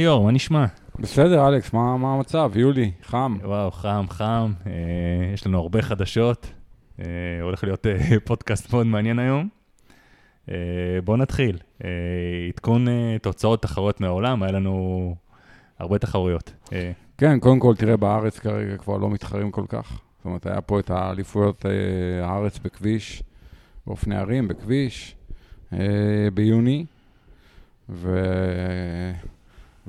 ליאור, מה נשמע? בסדר, אלכס, מה, מה המצב? יולי, חם. וואו, חם, חם. אה, יש לנו הרבה חדשות. אה, הולך להיות אה, פודקאסט מאוד מעניין היום. אה, בואו נתחיל. אה, עדכון אה, תוצאות תחרויות מהעולם, היה לנו הרבה תחרויות. אה, כן, קודם כל, תראה, בארץ כרגע כבר לא מתחרים כל כך. זאת אומרת, היה פה את האליפויות אה, הארץ בכביש, באופני ערים, בכביש, אה, ביוני, ו...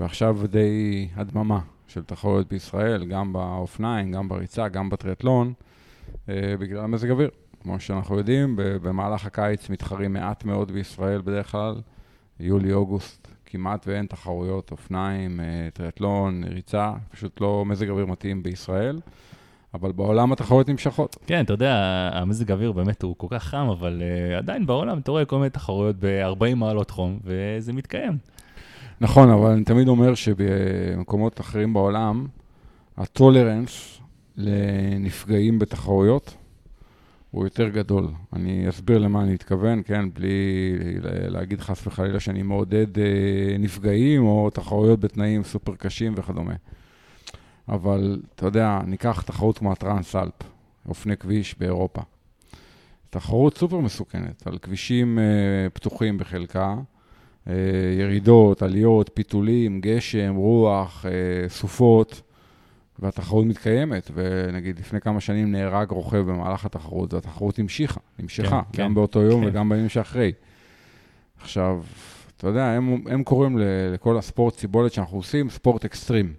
ועכשיו די הדממה של תחרויות בישראל, גם באופניים, גם בריצה, גם בטריאטלון, אה, בגלל המזג אוויר. כמו שאנחנו יודעים, במהלך הקיץ מתחרים מעט מאוד בישראל בדרך כלל, יולי-אוגוסט כמעט ואין תחרויות, אופניים, אה, טריאטלון, ריצה, פשוט לא מזג אוויר מתאים בישראל, אבל בעולם התחרויות נמשכות. כן, אתה יודע, המזג האוויר באמת הוא כל כך חם, אבל אה, עדיין בעולם אתה רואה כל מיני תחרויות ב-40 מעלות חום, וזה מתקיים. נכון, אבל אני תמיד אומר שבמקומות אחרים בעולם, ה tolerance לנפגעים בתחרויות הוא יותר גדול. אני אסביר למה אני מתכוון, כן, בלי להגיד חס וחלילה שאני מעודד אה, נפגעים או תחרויות בתנאים סופר קשים וכדומה. אבל אתה יודע, ניקח תחרות כמו הטרנס-אלפ, אופני כביש באירופה. תחרות סופר מסוכנת, על כבישים אה, פתוחים בחלקה, ירידות, עליות, פיתולים, גשם, רוח, אה, סופות, והתחרות מתקיימת. ונגיד, לפני כמה שנים נהרג רוכב במהלך התחרות, והתחרות המשיכה, נמשכה, כן, גם כן. באותו יום כן. וגם בימים שאחרי. עכשיו, אתה יודע, הם, הם קוראים לכל הספורט סיבולת שאנחנו עושים, ספורט אקסטרים.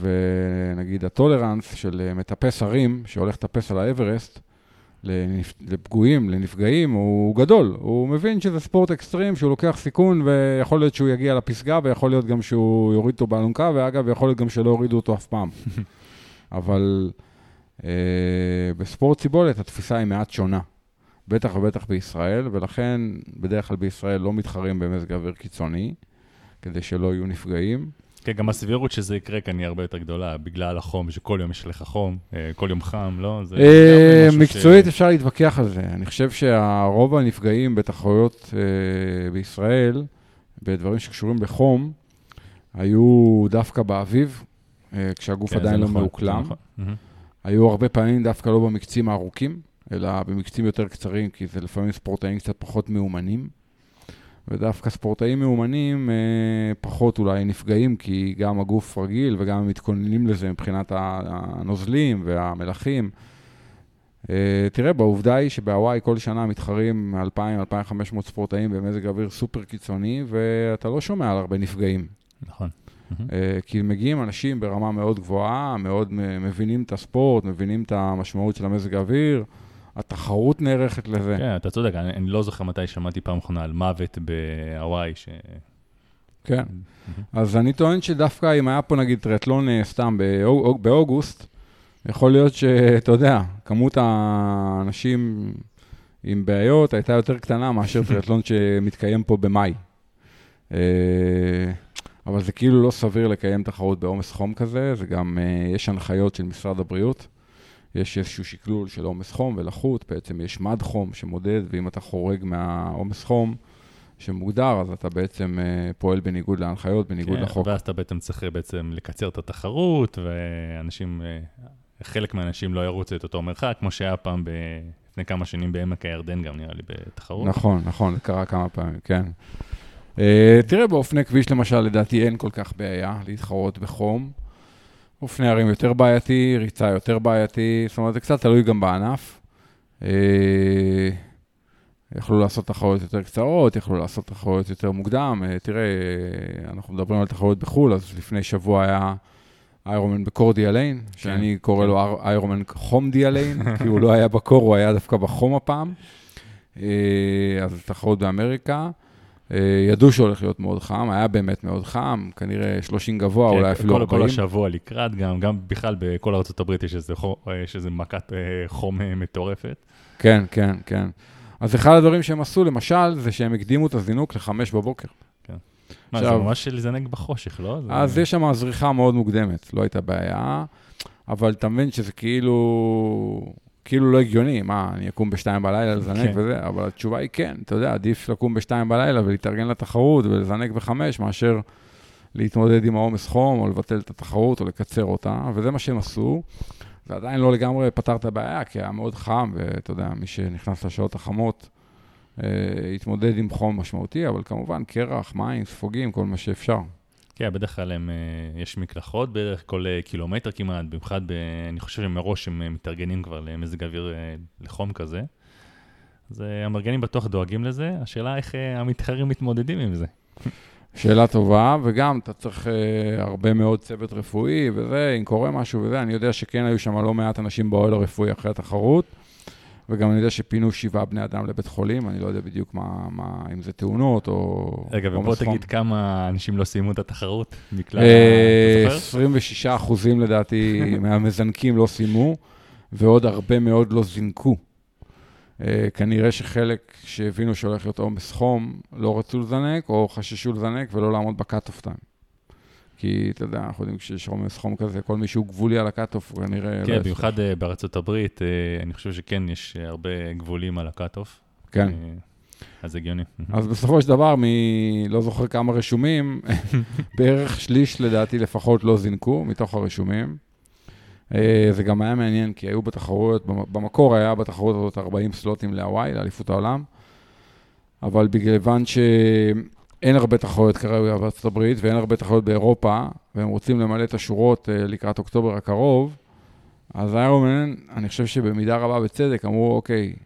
ונגיד, הטולרנס של אה, מטפס הרים, שהולך לטפס על האברסט. לפגועים, לנפגעים, הוא גדול. הוא מבין שזה ספורט אקסטרים, שהוא לוקח סיכון, ויכול להיות שהוא יגיע לפסגה, ויכול להיות גם שהוא יוריד אותו באלונקה, ואגב, יכול להיות גם שלא יורידו אותו אף פעם. אבל אה, בספורט סיבולת התפיסה היא מעט שונה. בטח ובטח בישראל, ולכן בדרך כלל בישראל לא מתחרים במזג אוויר קיצוני, כדי שלא יהיו נפגעים. כן, גם הסבירות שזה יקרה כאן היא הרבה יותר גדולה, בגלל החום, שכל יום יש לך חום, אה, כל יום חם, לא? זה אה, מקצועית אפשר להתווכח על זה. אני חושב שהרוב הנפגעים בתחרויות אה, בישראל, בדברים שקשורים לחום, היו דווקא באביב, כשהגוף כן, עדיין לא נכון, מאוקלם. נכון. מהמם. היו הרבה פעמים דווקא לא במקצים הארוכים, אלא במקצים יותר קצרים, כי זה לפעמים ספורטאים קצת פחות מאומנים. ודווקא ספורטאים מאומנים אה, פחות אולי נפגעים, כי גם הגוף רגיל וגם הם מתכוננים לזה מבחינת הנוזלים והמלחים. אה, תראה, בעובדה היא שבהוואי כל שנה מתחרים 2,000-2,500 ספורטאים במזג אוויר סופר קיצוני, ואתה לא שומע על הרבה נפגעים. נכון. אה, כי מגיעים אנשים ברמה מאוד גבוהה, מאוד מבינים את הספורט, מבינים את המשמעות של המזג האוויר, התחרות נערכת לזה. כן, אתה צודק, אני אני לא זוכר מתי שמעתי פעם אחרונה על מוות בהוואי, ש... כן. מהמם. אז אני טוען שדווקא אם היה פה נגיד טריאטלון אה, סתם באוג- באוגוסט, יכול להיות שאתה יודע, כמות האנשים עם בעיות הייתה יותר קטנה מאשר טריאטלון שמתקיים פה במאי. אה, אבל זה כאילו לא סביר לקיים תחרות בעומס חום כזה, זה גם, אה, יש הנחיות של משרד הבריאות, יש איזשהו שקלול של עומס חום ולחות, בעצם יש מד חום שמודד, ואם אתה חורג מהעומס חום שמוגדר, אז אתה בעצם אה, פועל בניגוד להנחיות, בניגוד כן, לחוק. ואז אתה בעצם צריך אה, בעצם לקצר את התחרות, ואנשים, אה, חלק מהאנשים לא ירוצו את אותו מרחק, כמו שהיה פעם ב... לפני כמה שנים בעמק הירדן גם, נראה לי, בתחרות. נכון, נכון, זה קרה כמה פעמים, כן. Uh, תראה, באופני כביש למשל, לדעתי אין כל כך בעיה להתחרות בחום. אופני ערים יותר בעייתי, ריצה יותר בעייתי, זאת אומרת, זה קצת תלוי גם בענף. Uh, יכלו לעשות תחרויות יותר קצרות, יכלו לעשות תחרויות יותר מוקדם. Uh, תראה, uh, אנחנו מדברים על תחרויות בחו"ל, אז לפני שבוע היה איירומן בקורדי אליין, שאני קורא כן. לו איירומן חומדי אליין, כי הוא לא היה בקור, הוא היה דווקא בחום הפעם. אה, אז תחרות באמריקה. אה, ידעו שהולך להיות מאוד חם, היה באמת מאוד חם, כנראה 30 גבוה, כן, אולי אפילו כל, 40. כל השבוע לקראת גם, גם בכלל בכל ארה"ב יש איזה, חו- אה, יש איזה מכת אה, חום מטורפת. כן, כן, כן. אז אחד הדברים שהם עשו, למשל, זה שהם הקדימו את הזינוק לחמש בבוקר. מה, זה ממש לזנק בחושך, לא? זה... אז יש שם זריחה מאוד מוקדמת, לא הייתה בעיה, אבל אתה מבין שזה כאילו, כאילו לא הגיוני, מה, אני אקום בשתיים בלילה לזנק כן. וזה, אבל התשובה היא כן, אתה יודע, עדיף לקום בשתיים בלילה ולהתארגן לתחרות ולזנק בחמש, מאשר להתמודד עם העומס חום, או לבטל את התחרות, או לקצר אותה, וזה מה שהם עשו. זה עדיין לא לגמרי פתר את הבעיה, כי היה מאוד חם, ואתה יודע, מי שנכנס לשעות החמות, אה, התמודד עם חום משמעותי, אבל כמובן, קרח, מים, ספוגים, כל מה שאפשר. כן, בדרך כלל הם, אה, יש מקלחות בערך כל אה, קילומטר כמעט, במיוחד, ב, אני חושב שמראש הם אה, מתארגנים כבר למזג אוויר לחום כזה. אז המארגנים בטוח דואגים לזה, השאלה איך המתחרים מתמודדים עם זה. שאלה טובה, וגם אתה צריך uh, הרבה מאוד צוות רפואי וזה, אם קורה משהו וזה, אני יודע שכן היו שם לא מעט אנשים באוהל הרפואי אחרי התחרות, וגם אני יודע שפונו שבעה בני אדם לבית חולים, אני לא יודע בדיוק מה, מה אם זה תאונות או... רגע, ובוא. תגיד כמה אנשים לא סיימו את התחרות מכלל, אה, אתה זוכר? 26 אחוזים לדעתי מהמזנקים לא סיימו, ועוד הרבה מאוד לא זינקו. אה, כנראה שחלק שהבינו שהולך להיות עומס חום, לא רצו לזנק, או חששו לזנק ולא לעמוד ב cut-off time. כי, אתה יודע, אנחנו יודעים כשיש עומס חום כזה, כל מי שהוא גבולי על ה cut-off, הוא כנראה... לא כן, יצליח. במיוחד אה, בארצות הברית, אה, אני חושב שכן, יש אה, הרבה גבולים על ה cut-off. כן. אז הגיוני. אז בסופו של דבר, מ... לא זוכר כמה רשומים, בערך שליש לדעתי לפחות לא זינקו מתוך הרשומים. זה גם היה מעניין, כי היו בתחרויות, במ- במקור היה בתחרות הזאת 40 slot־ים להוואי, לאליפות העולם, אבל בגלל שאין הרבה תחרויות כרגע בארצות הברית ואין הרבה תחרויות באירופה, והם רוצים למלא את השורות אה, לקראת אוקטובר הקרוב, אז איירומן, אני חושב שבמידה רבה בצדק, אמרו, אוקיי,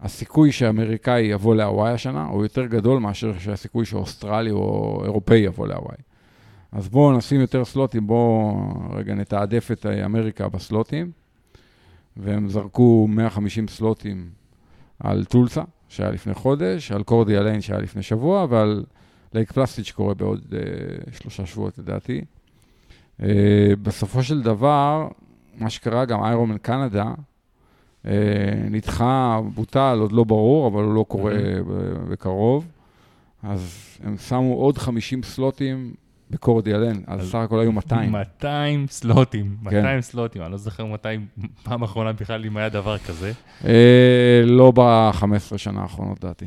הסיכוי שאמריקאי יבוא להוואי השנה הוא יותר גדול מאשר שהסיכוי שאוסטרלי או אירופאי יבוא להוואי. אז בואו נשים יותר סלוטים, בואו רגע נתעדף את אמריקה בסלוטים, והם זרקו 150 סלוטים על טולסה, שהיה לפני חודש, על קורדי אליין שהיה לפני שבוע, ועל לייק פלסטיד שקורה בעוד אה, שלושה שבועות לדעתי. אה, בסופו של דבר, מה שקרה, גם איירומן קנדה, אה, נדחה, בוטל, עוד לא ברור, אבל הוא לא קורה. ב- בקרוב. אז הם שמו עוד 50 סלוטים בקורדי אלן, אז סך הכל היו 200. 200 סלוטים, כן. 200 סלוטים, אני לא זוכר מתי, פעם אחרונה בכלל אם היה דבר כזה. אה, לא ב-15 שנה האחרונות, לדעתי.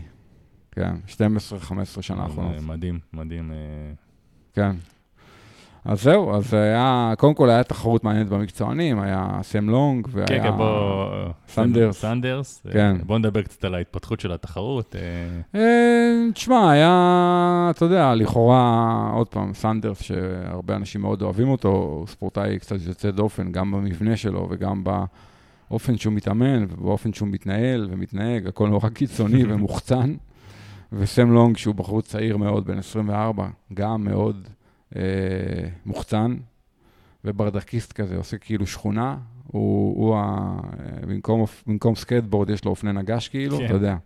כן, 12-15 שנה אז, האחרונות. אה, מדהים, מדהים. אה, כן. אז זהו, אז היה, קודם כל היה תחרות מעניינת במקצוענים, היה סם לונג, והיה... כן, כן, בוא... סנדרס. סנדרס. אה, כן. בוא נדבר קצת על ההתפתחות של התחרות. אה, אה, תשמע, היה, אתה יודע, לכאורה, עוד פעם, סנדרס, שהרבה אנשים מאוד אוהבים אותו, הוא ספורטאי קצת יוצא דופן, גם במבנה שלו וגם באופן שהוא מתאמן ובאופן שהוא מתנהל ומתנהג, הכל נורא קיצוני ומוחצן. וסם לונג, שהוא בחור צעיר מאוד, בן 24, גם מאוד אה, מוחצן וברדקיסט כזה, עושה כאילו שכונה. הוא, הוא ה... במקום, במקום סקייטבורד יש לו אופני נגש כאילו, כן. אתה יודע.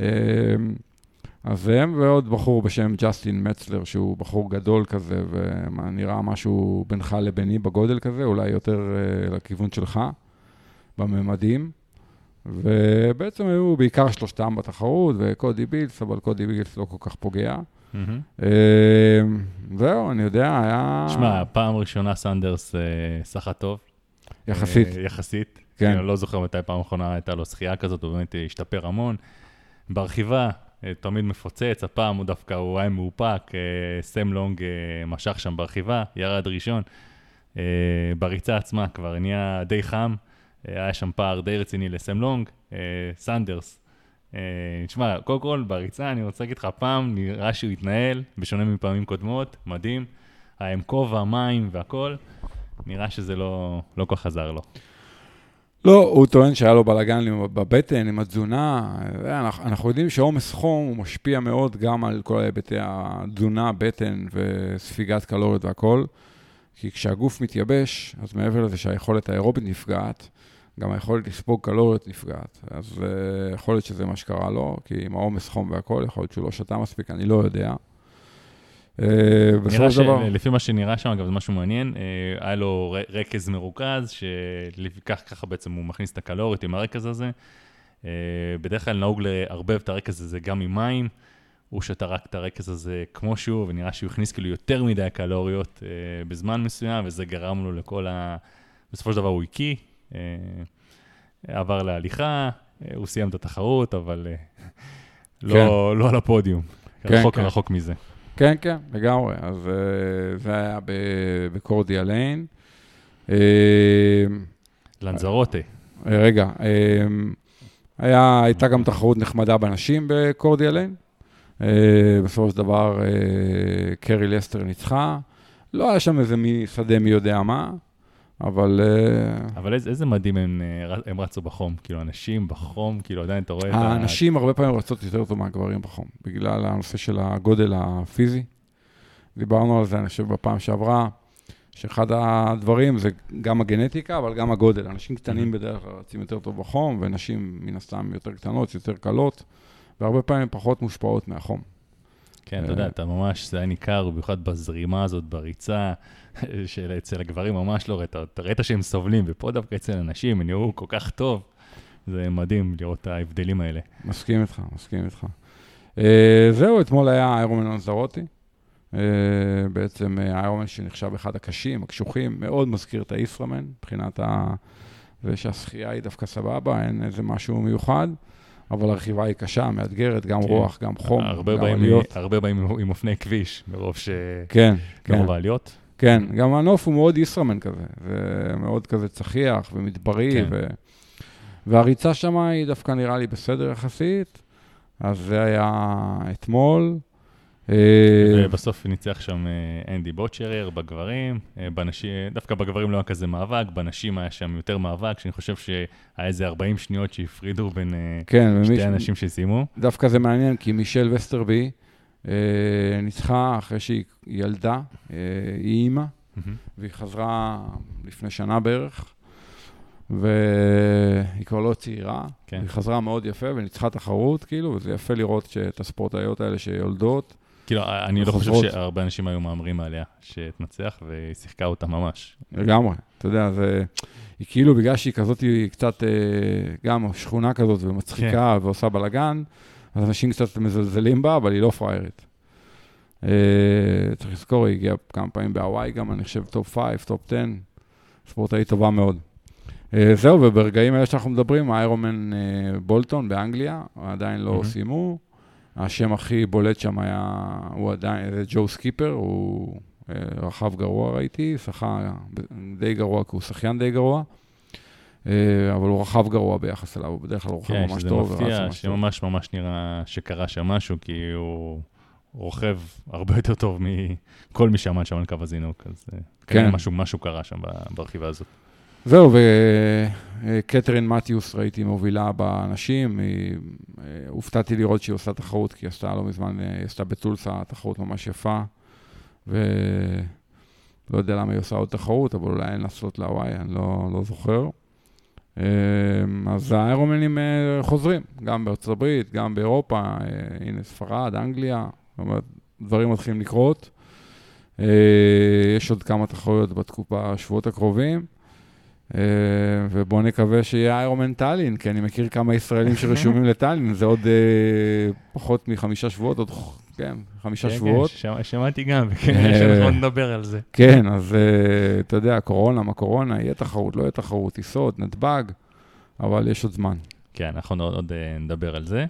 אה, אז הם ועוד בחור בשם ג'סטין מצלר, שהוא בחור גדול כזה, ונראה משהו בינך לביני בגודל כזה, אולי יותר אה, לכיוון שלך, בממדים. ובעצם היו בעיקר שלושתם בתחרות, וקודי בילס, אבל קודי בילס לא כל כך פוגע. אה, זהו, אני יודע, היה... שמע, פעם ראשונה סנדרס אה, שחה טוב. יחסית, אה, יחסית. כן. אני לא זוכר מתי פעם אחרונה הייתה לו שחייה כזאת, הוא באמת אה, השתפר המון. ברכיבה, אה, תמיד מפוצץ, הפעם הוא דווקא, הוא היה מאופק, אה, סם לונג אה, משך שם ברכיבה, ירד ראשון. אה, בריצה עצמה כבר נהיה די חם, אה, היה שם פער די רציני לסם לונג. אה, סנדרס, אה, תשמע, קודם כל בריצה, אני רוצה להגיד לך, הפעם נראה שהוא התנהל, בשונה מפעמים קודמות, מדהים. היה עם כובע, מים והכל, נראה שזה לא, לא כל כך עזר לו. לא, הוא טוען שהיה לו בלאגן בבטן, עם התזונה. אה, אנחנו, יודעים שעומס חום הוא משפיע מאוד גם על כל היבטי התזונה, בטן וספיגת קלוריות והכול. כי כשהגוף מתייבש, אז מעבר לזה שהיכולת האירובית נפגעת, גם היכולת לספוג קלוריות נפגעת. אז uh, יכול להיות שזה מה שקרה לו, כי עם העומס חום והכול, יכול להיות שהוא לא שתה מספיק, אני לא יודע. Uh, בסופו של דבר... שלפי מה שנראה שם, אגב, זה משהו מעניין, אה, היה לו ר- רכז מרוכז, שלכך ככה בעצם הוא מכניס את הקלוריות עם הרכז הזה. אה, בדרך כלל נהוג לערבב את הרכז הזה גם עם מים. הוא שתה רק את הרכז הזה כמו שהוא, ונראה שהוא הכניס כאילו יותר מדי קלוריות אה, בזמן מסוים, וזה גרם לו לכל ה... בסופו של דבר הוא הקיא, עבר להליכה, אה, הוא סיים את התחרות, אבל אה, לא, לא על הפודיום. כן, רחוק כן. רחוק מזה. כן, כן, כן, לגמרי. אז אה, זה היה בקור ד'אליין. אה, לנזרוטה. אה, רגע, אה, היה, הייתה גם תחרות נחמדה בנשים בקור ד'אליין. אה, בסופו של דבר, אה, קרי לסטר ניצחה. לא היה שם איזה מי שדה מי יודע מה, אבל אה, אבל איזה, איזה מדהים הם, אה, הם רצו בחום. כאילו, אנשים בחום, כאילו, עדיין אתה רואה את ה... הנשים הרבה פעמים רצות יותר טוב מהגברים בחום, בגלל הנושא של הגודל הפיזי. דיברנו על זה, אני חושב, בפעם שעברה, שאחד הדברים זה גם הגנטיקה, אבל גם הגודל. אנשים קטנים בדרך כלל רצים יותר טוב בחום, ונשים מן הסתם יותר קטנות, יותר קלות, והרבה פעמים פחות מושפעות מהחום. כן, אתה יודע, אתה ממש, זה היה ניכר, במיוחד בזרימה הזאת, בריצה, של אצל הגברים ממש לא ראית, אתה ראית שהם סובלים, ופה דווקא אצל הנשים, הם נראו כל כך טוב. זה מדהים לראות את ההבדלים האלה. מסכים איתך, מסכים איתך. אה, זהו, אתמול היה איירומן לנזרוטי. אה, בעצם אה, איירומן שנחשב אחד הקשים, הקשוחים, מאוד מזכיר את הישראמן, מבחינת ה... זה שהשחייה היא דווקא סבבה, אין איזה משהו מיוחד, אבל הרכיבה היא קשה, מאתגרת, גם כן. רוח, גם חום, הרבה גם באים, עליות. הרבה באים עם- אופני כביש, מרוב ש... כן, כן, מרוב העליות. כן, גם הנוף הוא מאוד ישראמן כזה, זה מאוד כזה צחיח ומדברי, כן. ו... והריצה שם היא דווקא נראה לי בסדר יחסית, אז זה היה אתמול. אה, ובסוף ניצח שם אה, אנדי בוטשרר בגברים, אה, בנשים, דווקא בגברים לא היה כזה מאבק, בנשים היה שם יותר מאבק, שאני חושב שהיה איזה 40 שניות שהפרידו בין כן. שתי אנשים שסיימו. דווקא זה מעניין, כי מישל וסטרבי ניצחה אחרי שהיא ילדה, אה, היא אימא. והיא חזרה לפני שנה בערך, והיא כבר לא צעירה. כן. היא חזרה מאוד יפה וניצחה תחרות, כאילו, וזה יפה לראות שאת הספורטאיות האלה שיולדות. כאילו, אני לא חושב. שהרבה אנשים היו מהמרים עליה שתנצח, והיא שיחקה אותה ממש. לגמרי, אתה יודע, זה... היא כאילו, בגלל שהיא כזאת, היא קצת, אה, גם שכונה כזאת ומצחיקה כן. ועושה בלאגן, אז אנשים קצת מזלזלים בה, אבל היא לא פראיירית. אה, צריך לזכור, היא הגיעה כמה פעמים בהוואי גם, אני חושב, top 5, top 10, ספורטאית טובה מאוד. אה, זהו, וברגעים האלה שאנחנו מדברים, איירונמן אה, בולטון באנגליה, עדיין לא אמהמ. סיימו. השם הכי בולט שם היה, הוא עדיין, זה ג'ו סקיפר, הוא אה, רכב גרוע ראיתי, שחה די גרוע, כי הוא שחיין די גרוע, אבל הוא רכב גרוע ביחס אליו, הוא בדרך כלל הוא רכב כן, ממש שזה טוב. ורץ מפתיע, ממש טוב. שממש ממש נראה שקרה שם משהו, כי הוא רוכב הרבה יותר טוב מכל מי שעמד שם על קו הזינוק, אז אה, כן. משהו- משהו קרה שם ברכיבה הזאת. זהו, וקתרין מתיוס ראיתי מובילה באנשים, היא, אה, הופתעתי לראות שהיא עושה תחרות, כי היא עשתה לא מזמן, אה, היא עשתה בטולסה תחרות ממש יפה, ולא יודע למה היא עושה עוד תחרות, אבל אולי אין לעשות להוואי, אני לא, לא זוכר. אה, אז האירומנים אה, חוזרים, גם בארצות הברית, גם באירופה, אה, הנה ספרד, אנגליה, דברים מתחילים לקרות. אה, יש עוד כמה תחרויות בתקופה, בשבועות הקרובים. אה, ובואו נקווה שיהיה איירומן טאלין, כי אני מכיר כמה ישראלים שרשומים לטאלין, זה עוד אה, פחות מחמישה שבועות, עוד, כן, חמישה כן, שבועות. כן, שמע- שמעתי גם, וכנראה נדבר על זה. כן, אז אה, אתה יודע, קורונה, מה קורונה, יהיה תחרות, לא יהיה תחרות, טיסות, נתב"ג, אבל יש עוד זמן. כן, אנחנו עוד, עוד נדבר על זה.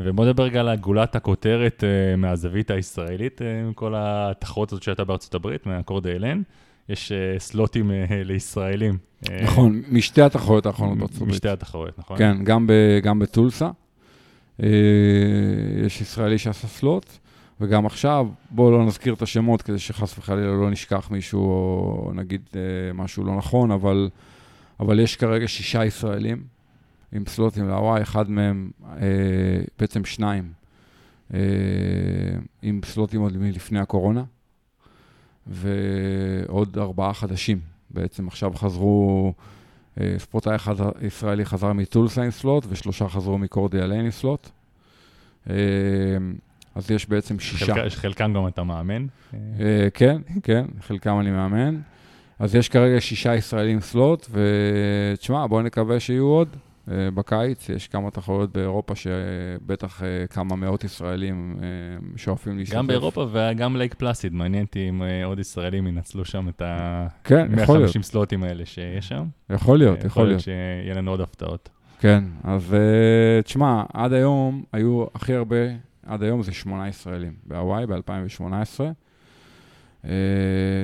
ובוא נדבר רגע על גולת הכותרת מהזווית הישראלית, עם כל התחרות הזאת שהייתה בארצות הברית, מהקורד אילן. יש אה, סלוטים אה, לישראלים. אה, נכון, משתי התחרויות האחרונות בארצות הברית. משתי התחרויות, נכון? כן, גם, ב, גם בטולסה. יש ישראלי שעשה סלוט, וגם עכשיו, בואו לא נזכיר את השמות כדי שחס וחלילה לא נשכח מישהו, או נגיד משהו לא נכון, אבל, אבל יש כרגע שישה ישראלים עם סלוטים להוואי, אחד מהם, בעצם שניים, עם סלוטים עוד מלפני הקורונה, ועוד ארבעה חדשים. בעצם עכשיו חזרו... אה, ספורטאי אחד ישראלי חזר מטולסה עם סלוט, ושלושה חזרו מקורדיה ליין עם סלוט. אה, אז יש בעצם שישה. חלק, חלקם גם אתה מאמן. אה, כן, כן, חלקם אני מאמן. אז יש כרגע שישה ישראלים סלוט, ותשמע, בואו נקווה שיהיו עוד. אה, בקיץ יש כמה תחרויות באירופה שבטח אה, כמה מאות ישראלים אה, שואפים להשתתף. גם באירופה וגם לייק פלאסיד, מעניין אותי אם עוד ישראלים ינצלו שם את כן, יכול להיות, ה-150 סלוטים האלה שיש שם. יכול להיות, אה, יכול להיות. שיהיה לנו עוד הפתעות. כן, אז תשמע, עד היום היו הכי הרבה עד היום זה שמונה ישראלים בהוואי ב-2018. אה,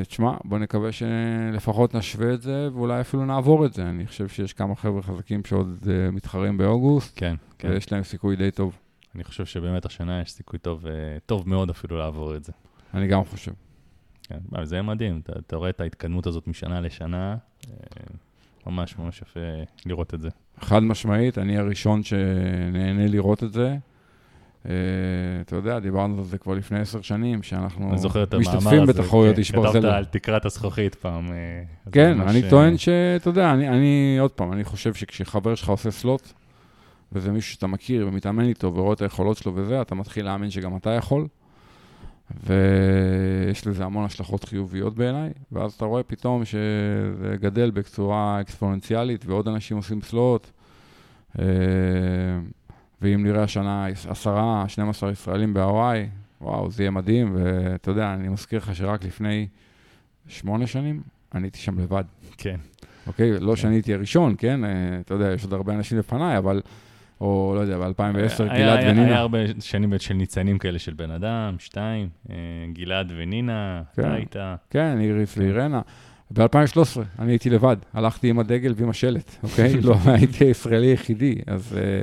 תשמע, בוא נקווה שלפחות נשווה את זה, ואולי אפילו נעבור את זה. אני חושב שיש כמה חבר'ה חזקים שעוד אה, מתחרים באוגוסט, כן, כן. ויש להם סיכוי די טוב. אני חושב שבאמת השנה יש סיכוי טוב, אה, טוב מאוד אפילו לעבור את זה. אני גם חושב. כן, זה מדהים, אתה, אתה רואה את ההתקדמות הזאת משנה לשנה, ממש ממש יפה לראות את זה. חד משמעית, אני הראשון שנהנה לראות את זה. Uh, אתה יודע, דיברנו על זה כבר לפני עשר שנים, שאנחנו אני זוכר את המאמר הזה. משתתפים בתחרויות כן, איש כתבת ברזל. על תקרת הזכוכית פעם. אה, כן, אני אה, טוען שאתה יודע, אני, אני, עוד פעם, אני חושב שכשחבר שלך עושה סלוט, וזה מישהו שאתה מכיר ומתאמן איתו ורואה את היכולות שלו וזה, אתה מתחיל להאמין שגם אתה יכול, ויש לזה המון השלכות חיוביות בעיניי, ואז אתה רואה פתאום שזה גדל בצורה אקספוננציאלית, ועוד אנשים עושים סלוט, אה, ואם נראה השנה עשרה, 12 ישראלים בהוואי, וואו, זה יהיה מדהים, ואתה יודע, אני מזכיר לך שרק לפני שמונה שנים, אני הייתי שם לבד. כן, אוקיי? לא שאני הייתי הראשון, כן? אה, אתה יודע, יש עוד הרבה אנשים לפניי, אבל... או לא יודע, ב-2010, היה- גלעד היה- ונינה. היה הרבה שנים של ניצנים כאלה של בן אדם, שתיים, אה, גלעד ונינה, כן. אתה היית, כן, איריס ואירנה. ב-2013 אני הייתי לבד, הלכתי עם הדגל ועם השלט, אוקיי? לא הייתי הישראלי היחידי, אז אה,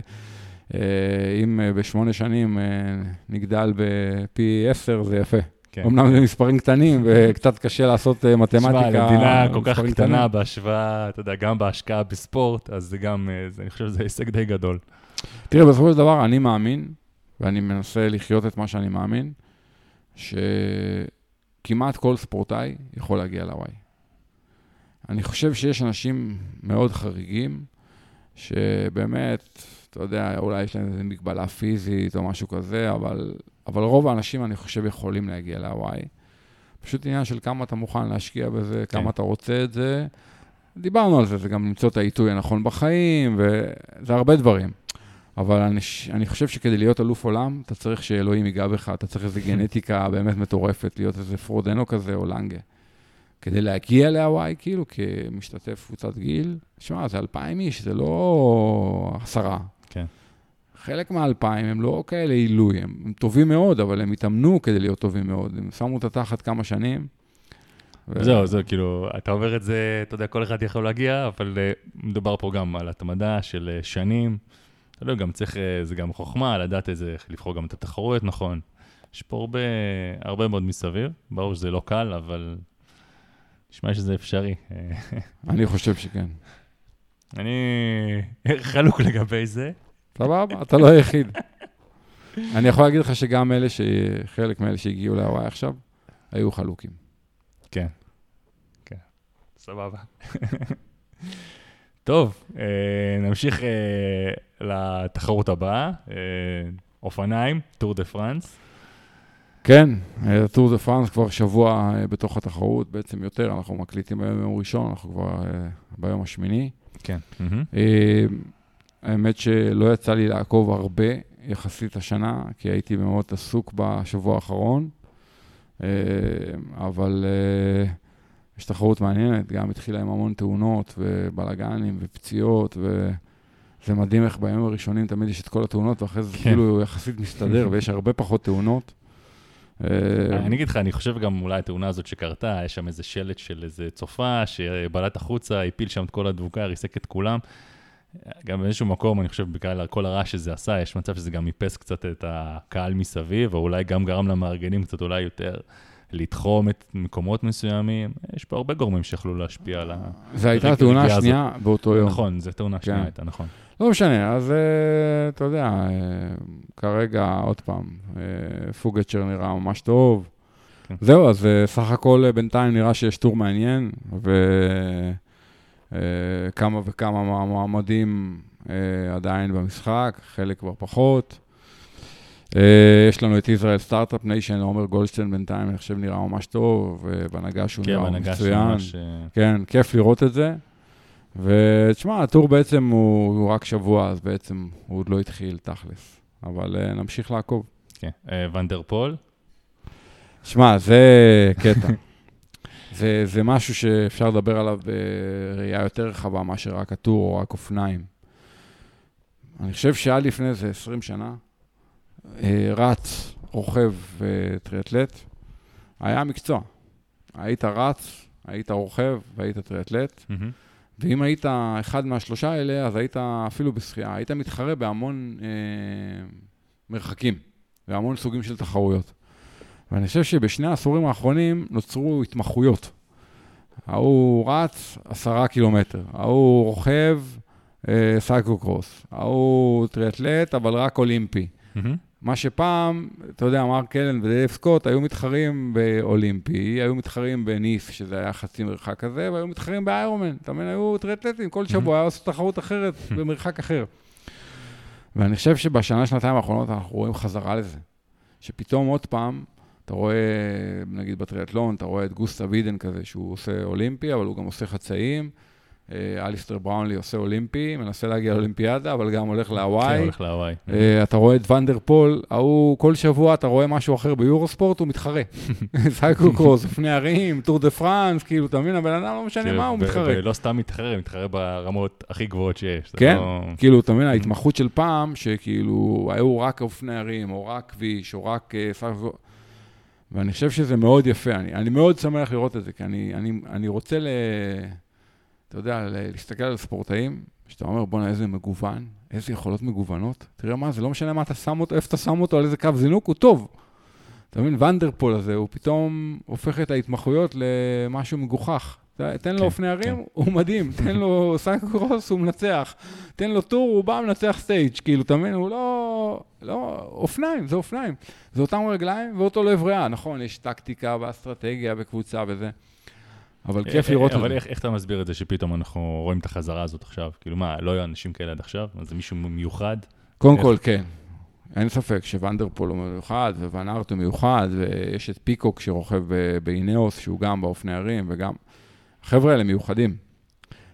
אם אה, בשמונה שנים אה, נגדל בפי עשר, זה יפה. כן. אמנם זה מספרים קטנים וקצת קשה לעשות אה, מתמטיקה. תשמע, למדינה כל כך קטנה קטנים. בהשוואה, אתה יודע, גם בהשקעה בספורט, אז זה גם, אה, זה- אני חושב שזה הישג די גדול. תראה, בסופו של דבר אני מאמין, ואני מנסה לחיות את מה שאני מאמין, שכמעט כל ספורטאי יכול להגיע להוואי. אני חושב שיש אנשים מאוד חריגים, שבאמת, אתה יודע, אולי יש להם איזו מגבלה פיזית או משהו כזה, אבל, אבל רוב האנשים, אני חושב, יכולים להגיע להוואי. פשוט עניין של כמה אתה מוכן להשקיע בזה, כן. כמה אתה רוצה את זה. דיברנו על זה, זה גם למצוא את העיתוי הנכון בחיים, וזה הרבה דברים. אבל אני, אני חושב שכדי להיות אלוף עולם, אתה צריך שאלוהים ייגע בך, אתה צריך איזו גנטיקה באמת מטורפת, להיות איזה פרודנו כזה או לנגה. כדי להגיע להוואי, כאילו, כמשתתף קבוצת גיל, שמע, זה אלפיים איש, זה לא עשרה. חלק מהאלפיים הם לא כאלה עילוי, הם, הם טובים מאוד, אבל הם התאמנו כדי להיות טובים מאוד. הם שמו את התחת כמה שנים. ו- זהו, זהו, כאילו, אתה אומר את זה, אתה יודע, כל אחד יכול להגיע, אבל אה, מדובר פה גם על התמדה של אה, שנים. אתה יודע, גם צריך, אה, זה גם חוכמה, לדעת איזה, לבחור גם את התחרויות, נכון. יש פה הרבה, הרבה מאוד מסביב, ברור שזה לא קל, אבל נשמע שזה אפשרי. אני חושב שכן. אני חלוק לגבי זה. סבבה, אתה לא היחיד. אני יכול להגיד לך שגם אלה, ש... חלק מאלה שהגיעו להוואי עכשיו, היו חלוקים. כן, כן, סבבה. טוב, אה, נמשיך אה, לתחרות הבאה, אה, אופניים, טור דה פרנס. כן, טור דה פרנס כבר שבוע בתוך התחרות, בעצם יותר, אנחנו מקליטים ביום יום ראשון, אנחנו כבר ביום השמיני. כן. האמת שלא יצא לי לעקוב הרבה יחסית השנה, כי הייתי מאוד עסוק בשבוע האחרון, אה, אבל אה, יש תחרות מעניינת, גם התחילה עם המון תאונות ובלאגנים ופציעות, וזה מדהים איך בימים הראשונים תמיד יש את כל התאונות, ואחרי זה כן. כאילו יחסית מסתדר, ויש הרבה פחות תאונות. אה, אני אגיד לך, אני חושב גם אולי התאונה הזאת שקרתה, יש שם איזה שלט של איזה צופה שבלט החוצה, הפיל שם את כל הדבוקה, ריסק את כולם. גם באיזשהו מקום, אני חושב, בגלל כל הרעש שזה עשה, יש מצב שזה גם איפס קצת את הקהל מסביב, או אולי גם גרם למארגנים קצת אולי יותר לתחום את מקומות מסוימים. יש פה הרבה גורמים שיכולו להשפיע על ה... זו הייתה התאונה השנייה באותו יום. נכון, זו תאונה שנייה כן. הייתה, נכון. לא משנה, אז אה, אתה יודע, אה, כרגע, עוד פעם, אה, פוגצ'ר נראה ממש טוב. כן. זהו, אז אה, סך הכל אה, בינתיים נראה שיש טור מעניין, וכמה וכמה מהמועמדים אה, עדיין במשחק, חלק כבר פחות. אה, יש לנו את ישראל סטארט-אפ ניישן, עומר גולדשטיין בינתיים, אני חושב נראה ממש טוב, ובנהגה שהוא כן, נראה מצוין. אה, כן, כיף לראות את זה. ותשמע, הטור בעצם הוא, הוא רק שבוע, אז בעצם הוא עוד לא התחיל תכלס. אבל אה, נמשיך לעקוב. כן. אה, ואן דר פול, שמע, זה קטע. זה, זה משהו שאפשר לדבר עליו בראייה יותר רחבה מאשר רק הטור או רק אופניים. אני חושב שעד לפני איזה 20 שנה, אה, רץ, רוכב וטריאטלט, היה מקצוע. היית רץ, היית רוכב והיית טריאטלט, מהמם. ואם היית אחד מהשלושה האלה, אז היית אפילו בשחייה, היית מתחרה בהמון אה, מרחקים, והמון סוגים של תחרויות. ואני חושב שבשני העשורים האחרונים נוצרו התמחויות. ההוא רץ עשרה קילומטר, ההוא רוכב אה, cyclocross, ההוא טריאטלט, אבל רק אולימפי. אמהמ. מה שפעם, אתה יודע, מארק אלן ודייב סקוט היו מתחרים באולימפי, היו מתחרים בניס, שזה היה חצי מרחק כזה, והיו מתחרים באיירונמן. אתה מבין, היו טריאטלטים, כל שבוע היה עושה תחרות אחרת במרחק אחר. ואני חושב שבשנה, שנתיים האחרונות אנחנו רואים חזרה לזה. שפתאום עוד פעם, אתה רואה, נגיד בטריאטלון, אתה רואה את גוסטב אידן כזה, שהוא עושה אולימפי, אבל הוא גם עושה חצאים. אה, אליסטר בראונלי עושה אולימפי, מנסה להגיע לאולימפיאדה, אבל גם הולך כן, להוואי. הולך להוואי. אה, אתה רואה את ואן דר פול, ההוא, כל שבוע אתה רואה משהו אחר ביורוספורט, הוא מתחרה. cyclocross, אופני הרים, טור דה פרנס, כאילו, אתה מבין? הבן אדם לא משנה מה, הוא מתחרה. ולא סתם מתחרה, מתחרה ברמות הכי גבוהות שיש. כן, לא- כאילו, אתה מבין, ההתמחות של פעם, שכאילו, היו רק אופני הרים, או רק כביש, או רק אה, סייקו... ואני חושב שזה מאוד יפה, אני, אני מאוד שמח לראות את זה, כי אני, אני, אני רוצה ל... אתה יודע, להסתכל על ספורטאים, שאתה אומר, בואנה, איזה מגוון, איזה יכולות מגוונות. תראה מה, זה לא משנה מה אתה שם אותו, איפה אתה שם אותו, על איזה קו זינוק, הוא טוב. אתה מבין, ואן דר פול הזה, הוא פתאום הופך את ההתמחויות למשהו מגוחך. תן לו כן, אופני הרים, כן. הוא מדהים. תן לו cyclocross, הוא מנצח. תן לו טור, הוא בא מנצח stage. כאילו, אתה מבין, הוא לא... לא... אופניים, זה אופניים. זה אותם רגליים ואותו לב ריאה. נכון, יש טקטיקה ואסטרטגיה וקבוצה וזה. אבל כיף אה, לראות את אבל זה. איך איך אתה מסביר את זה שפתאום אנחנו רואים את החזרה הזאת עכשיו? כאילו מה, לא היו אנשים כאלה עד עכשיו? זה מישהו מיוחד? קודם? כל, כן. אין ספק שוואן דר פול הוא מיוחד, וואן ארט הוא מיוחד, ויש את פיקוק שרוכב ב- באינאוס, שהוא גם באופני הרים, וגם... החבר'ה האלה מיוחדים.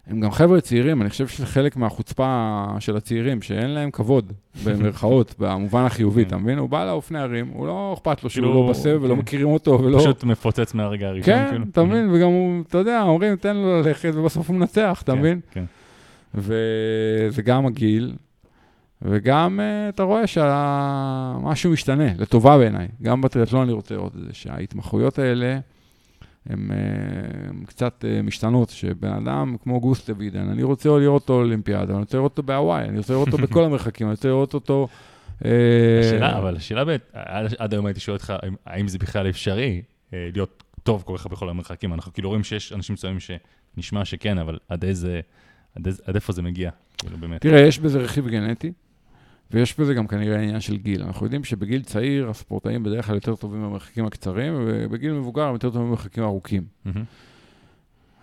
הם גם חבר'ה צעירים, אני חושב שזה חלק מהחוצפה של הצעירים, שאין להם כבוד, במרכאות, במובן החיובי, כן. אתה מבין? הוא בא לאופני הרים, הוא לא אכפת לו שהוא כאילו, לא בסבב ולא כן. מכירים אותו ולא... פשוט מפוצץ מהרגע הראשון, כן, כאילו? אתה מבין? וגם הוא, אתה יודע, אומרים, תן לו ללכת, ובסוף הוא מנצח, אתה כן, מבין? כן. וזה גם הגיל, וגם אה, אתה רואה שמשהו משתנה, לטובה בעיניי. גם בטריאטלון אני רוצה לראות את זה, שההתמחויות האלה, הן אה, קצת אה, משתנות, שבן אדם כמו גוסטה וידן, אני רוצה לראות אותו אולימפיאדה, אני רוצה לראות אותו בהוואי, אני רוצה לראות אותו בכל המרחקים, אני רוצה לראות אותו... אה, השאלה, אבל השאלה באמת, עד היום הייתי שואל אותך, האם- זה בכלל אפשרי להיות טוב כל כך בכל המרחקים? אנחנו כאילו רואים שיש אנשים מסוימים שנשמע שכן, אבל עד איזה, עד איפה זה מגיע? כאילו. תראה, יש בזה רכיב גנטי, ויש בזה גם כנראה עניין של גיל. אנחנו יודעים שבגיל צעיר הספורטאים בדרך כלל יותר טובים במרחקים הקצרים, ובגיל מבוגר הם יותר טובים במרחקים ארוכים. מהמם.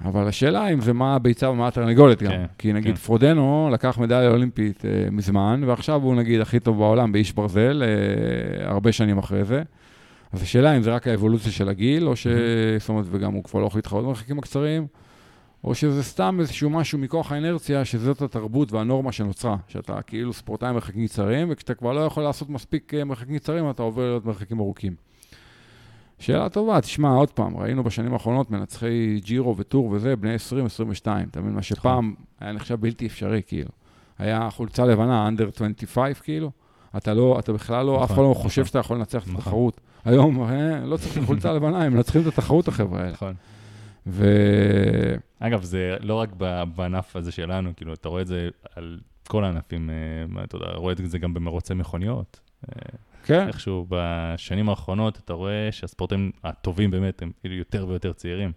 אבל השאלה אם זה מה הביצה ומה התרנגולת גם. כן, כי נגיד כן. פרודנו לקח מדליה אולימפית אה, מזמן, ועכשיו הוא נגיד הכי טוב בעולם באיש ברזל, אה, הרבה שנים אחרי זה. אז השאלה אם זה רק האבולוציה של הגיל, או ש... זאת אומרת, וגם הוא כבר לא יכול להתחרות במרחקים הקצרים, או שזה סתם איזשהו משהו מכוח האינרציה, שזאת התרבות והנורמה שנוצרה, שאתה כאילו ספורטאי מרחקים קצרים, וכשאתה כבר לא יכול לעשות מספיק אה, מרחקים קצרים, אתה עובר להיות מרחקים ארוכים. שאלה טובה, תשמע, עוד פעם, ראינו בשנים האחרונות מנצחי ג'ירו וטור וזה, בני 20-22, אתה מבין? מה שפעם היה נחשב בלתי אפשרי, כאילו. היה חולצה לבנה, under 25, כאילו. אתה לא, אתה בכלל לא, אף נכון, אחד לא נכון. חושב שאתה יכול לנצח את נכון. התחרות. היום, אה, לא צריך את החולצה הלבנה, הם מנצחים את התחרות, החבר'ה האלה. נכון. ו... אגב, זה לא רק בענף הזה שלנו, כאילו, אתה רואה את זה על כל הענפים, אה, אתה יודע, רואה את זה גם במרוצי מכוניות. אה, כן, איכשהו בשנים האחרונות אתה רואה שהספורטאים הטובים באמת הם כאילו יותר ויותר צעירים.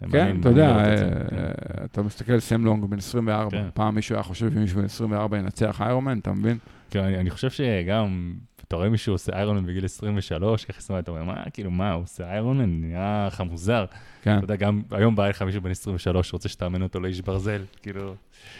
כן, מעניין- אתה יודע, אה, כן. אתה מסתכל על סם לונג בן 24, כן. פעם מישהו היה חושב שמישהו בן 24 ינצח איירומן, אתה מבין? כן, אני חושב שגם, אתה רואה מישהו עושה איירונמן בגיל 23, ככה זאת אומרת, אתה אומר, מה, כאילו, מה, הוא עושה איירונמן? נראה לך מוזר. כן, אתה יודע, גם היום בא לך מישהו בן 23 שרוצה שתאמן אותו לאיש ברזל, כאילו,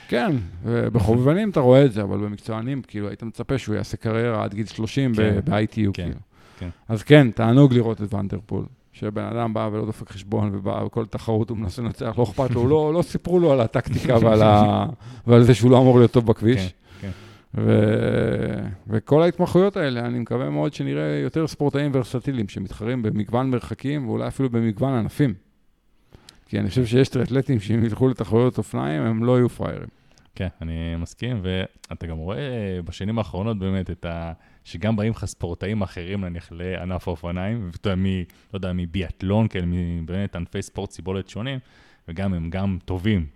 כן, ובחובבנים אתה רואה את זה, אבל במקצוענים, כאילו, היית מצפה שהוא יעשה קריירה עד גיל 30 כן, ב-ITU, כן, כאילו. כן. אז כן, תענוג לראות את ונדרפול. שבן אדם בא ולא דופק חשבון, ובא בכל תחרות הוא מנסה לנצח, לא אכפת לו, לא, לא סיפרו לו על הטקטיקה ועל, ה... ועל זה שהוא לא אמור להיות טוב בכביש. כן. ו... וכל ההתמחויות האלה, אני מקווה מאוד שנראה יותר ספורטאים ורסטיליים שמתחרים במגוון מרחקים ואולי אפילו במגוון ענפים. כי אני חושב שיש טריאטלטים שאם ילכו לתחרויות אופניים, הם לא יהיו פראיירים. כן, אני מסכים, ואתה גם רואה בשנים האחרונות באמת את ה... שגם באים לך ספורטאים אחרים, נניח לענף האופניים, ואתה יודע, מ... לא יודע, מביאטלון, כאלה, באמת ענפי ספורט סיבולת שונים, וגם הם גם טובים.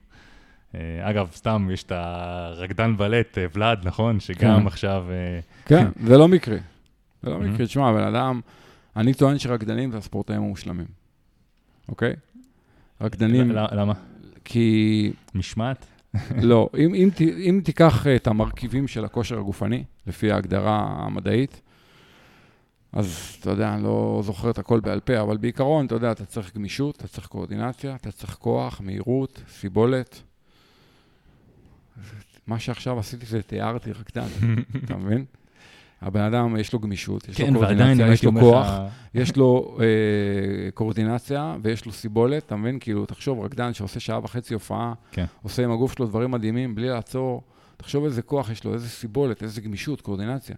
אה, אגב, סתם, יש את הרקדן בלט, אה, ולאד, נכון? שגם כן. עכשיו... אה, כן, זה לא מקרי. זה לא Mhm. מקרי. תשמע, בן אדם, אני טוען שרקדנים זה הספורטאים המושלמים, אוקיי? רקדנים, למה? כי... משמעת? לא, אם, אם, אם תיקח את המרכיבים של הכושר הגופני, לפי ההגדרה המדעית, אז אתה יודע, אני לא זוכר את הכל בעל פה, אבל בעיקרון, אתה יודע, אתה צריך גמישות, אתה צריך קואורדינציה, אתה צריך כוח, מהירות, סיבולת. מה שעכשיו עשיתי זה תיארתי רקדן, אתה מבין? הבן אדם, יש לו גמישות, יש כן, לו ועדיין קואורדינציה, יש לו כוח, לך... יש לו אה, קואורדינציה ויש לו סיבולת, אתה מבין? כאילו, תחשוב, רקדן שעושה שעה וחצי הופעה, כן. עושה עם הגוף שלו דברים מדהימים בלי לעצור, תחשוב איזה כוח יש לו, איזה סיבולת, איזה גמישות, קואורדינציה.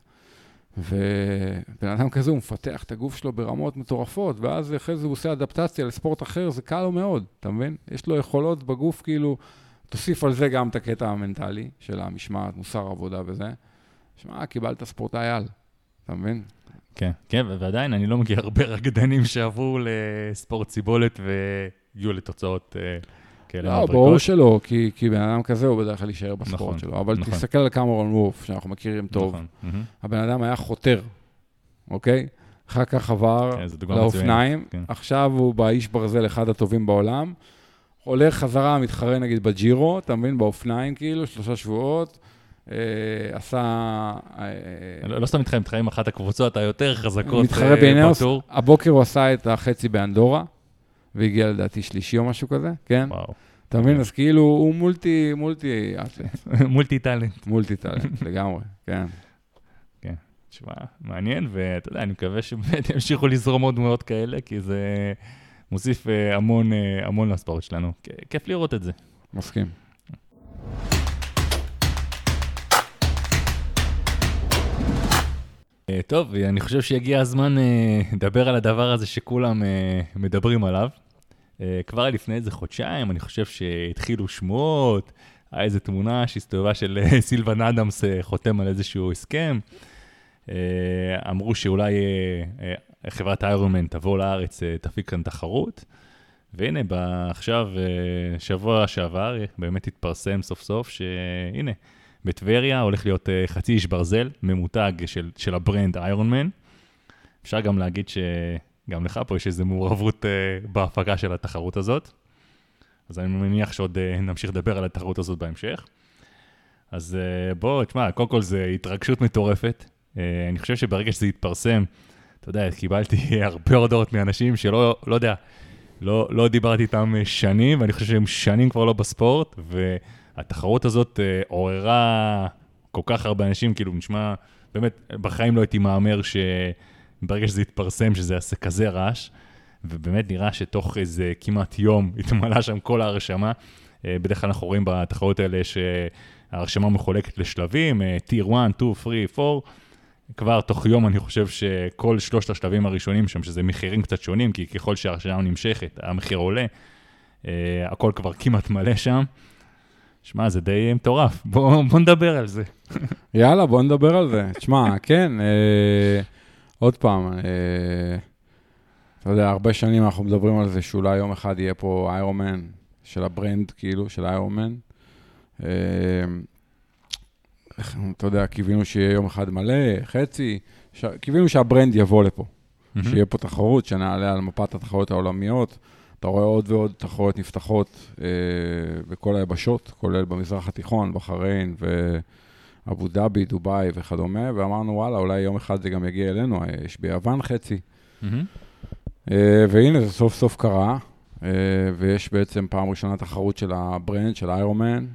ובן אדם כזה, הוא מפתח את הגוף שלו ברמות מטורפות, ואז אחרי זה הוא עושה אדפטציה לספורט אחר, זה קל לו מאוד, אתה מבין? יש לו יכולות בגוף, כאילו, תוסיף על זה גם את הקטע המנטלי של המשמעת, מוסר עבודה וזה. שמע, קיבלת ספורטאי על, אתה מבין? כן, כן, ועדיין אני לא מכיר הרבה רקדנים שעברו לספורט סיבולת והגיעו לתוצאות אה, כאלה לא. ברור שלא, כי, כי בן אדם כזה הוא בדרך כלל יישאר בספורט נכון, שלו. אבל נכון. תסתכל על קמרון וולף, שאנחנו מכירים טוב. נכון. הבן אדם היה חותר, אוקיי? אחר כך עבר כן, לאופניים, כן. עכשיו הוא באיש ברזל אחד הטובים בעולם. הולך חזרה, מתחרה נגיד בג'ירו, אתה מבין? באופניים כאילו, שלושה שבועות. אה, עשה... אה, לא לא סתם מתחרה, מתחרה עם אחת הקבוצות היותר חזקות מתחרה אה, באינאוס. בטור. הבוקר הוא עשה את החצי באנדורה, והגיע לדעתי שלישי או משהו כזה, כן? וואו, אתה מבין? אז כאילו הוא מולטי, מולטי מולטי טאלנט. מולטי טאלנט לגמרי, כן. תשמע, מעניין, ואתה יודע, אני מקווה שבאמת ימשיכו לזרום עוד דמויות כאלה, כי זה מוסיף אה, המון, אה, המון לספורט שלנו. כיף לראות את זה. מסכים. אה, טוב, אני חושב שהגיע הזמן לדבר על הדבר הזה שכולם מדברים עליו. כבר לפני איזה חודשיים, אני חושב שהתחילו שמועות, היה איזו תמונה שהסתובבה של סילבן אדמס חותם על איזשהו הסכם. אמרו שאולי חברת איירונמן תבוא לארץ, אה, תפיק כאן תחרות. והנה, עכשיו, אה, שבוע שעבר, אה, באמת התפרסם סוף סוף שהנה, בטבריה הולך להיות חצי איש ברזל, ממותג של, של ה brand איירונמן. אפשר גם להגיד שגם לך פה יש איזו מעורבות בהפקה של התחרות הזאת. אז אני מניח שעוד נמשיך לדבר על התחרות הזאת בהמשך. אז בוא, תשמע, קודם כל זה התרגשות מטורפת. אני חושב שברגע שזה יתפרסם, אתה יודע, קיבלתי הרבה הודעות מאנשים שלא, לא יודע, לא, לא דיברתי איתם אה, שנים, ואני חושב שהם שנים כבר לא בספורט, והתחרות הזאת אה, עוררה כל כך הרבה אנשים, כאילו, נשמע, באמת, בחיים לא הייתי מהמר שברגע שזה יתפרסם, שזה יעשה כזה רעש, ובאמת נראה שתוך איזה כמעט יום התמלאה שם כל ההרשמה. אה, בדרך כלל אנחנו רואים בתחרות האלה שההרשמה מחולקת לשלבים, טיר 1, 2, 3, 4. כבר תוך יום אני חושב שכל שלושת השלבים הראשונים שם, שזה מחירים קצת שונים, כי ככל שההרשמה נמשכת, המחיר עולה, אה, הכל כבר כמעט מלא שם. שמע, זה די מטורף, בוא, בוא נדבר על זה. יאללה, בוא נדבר על זה. תשמע, כן, אה, עוד פעם, אה, אתה יודע, הרבה שנים אנחנו מדברים על זה שאולי יום אחד יהיה פה איירונמן של ה brand, כאילו, של איירונמן. אה, אתה יודע, קיווינו שיהיה יום אחד מלא, חצי, ש... קיווינו שה brand יבוא לפה, שיהיה פה תחרות, שנעלה על מפת התחרויות העולמיות. אתה רואה עוד ועוד תחרויות נפתחות אה, בכל היבשות, כולל במזרח התיכון, בחריין ואבו דאבי, דובאי וכדומה, ואמרנו, וואלה, אולי יום אחד זה גם יגיע אלינו, אה, יש ביוון חצי. אמהמ. אה, והנה, זה סוף סוף קרה, אה, ויש בעצם פעם ראשונה תחרות של ה brand, של איירונמן,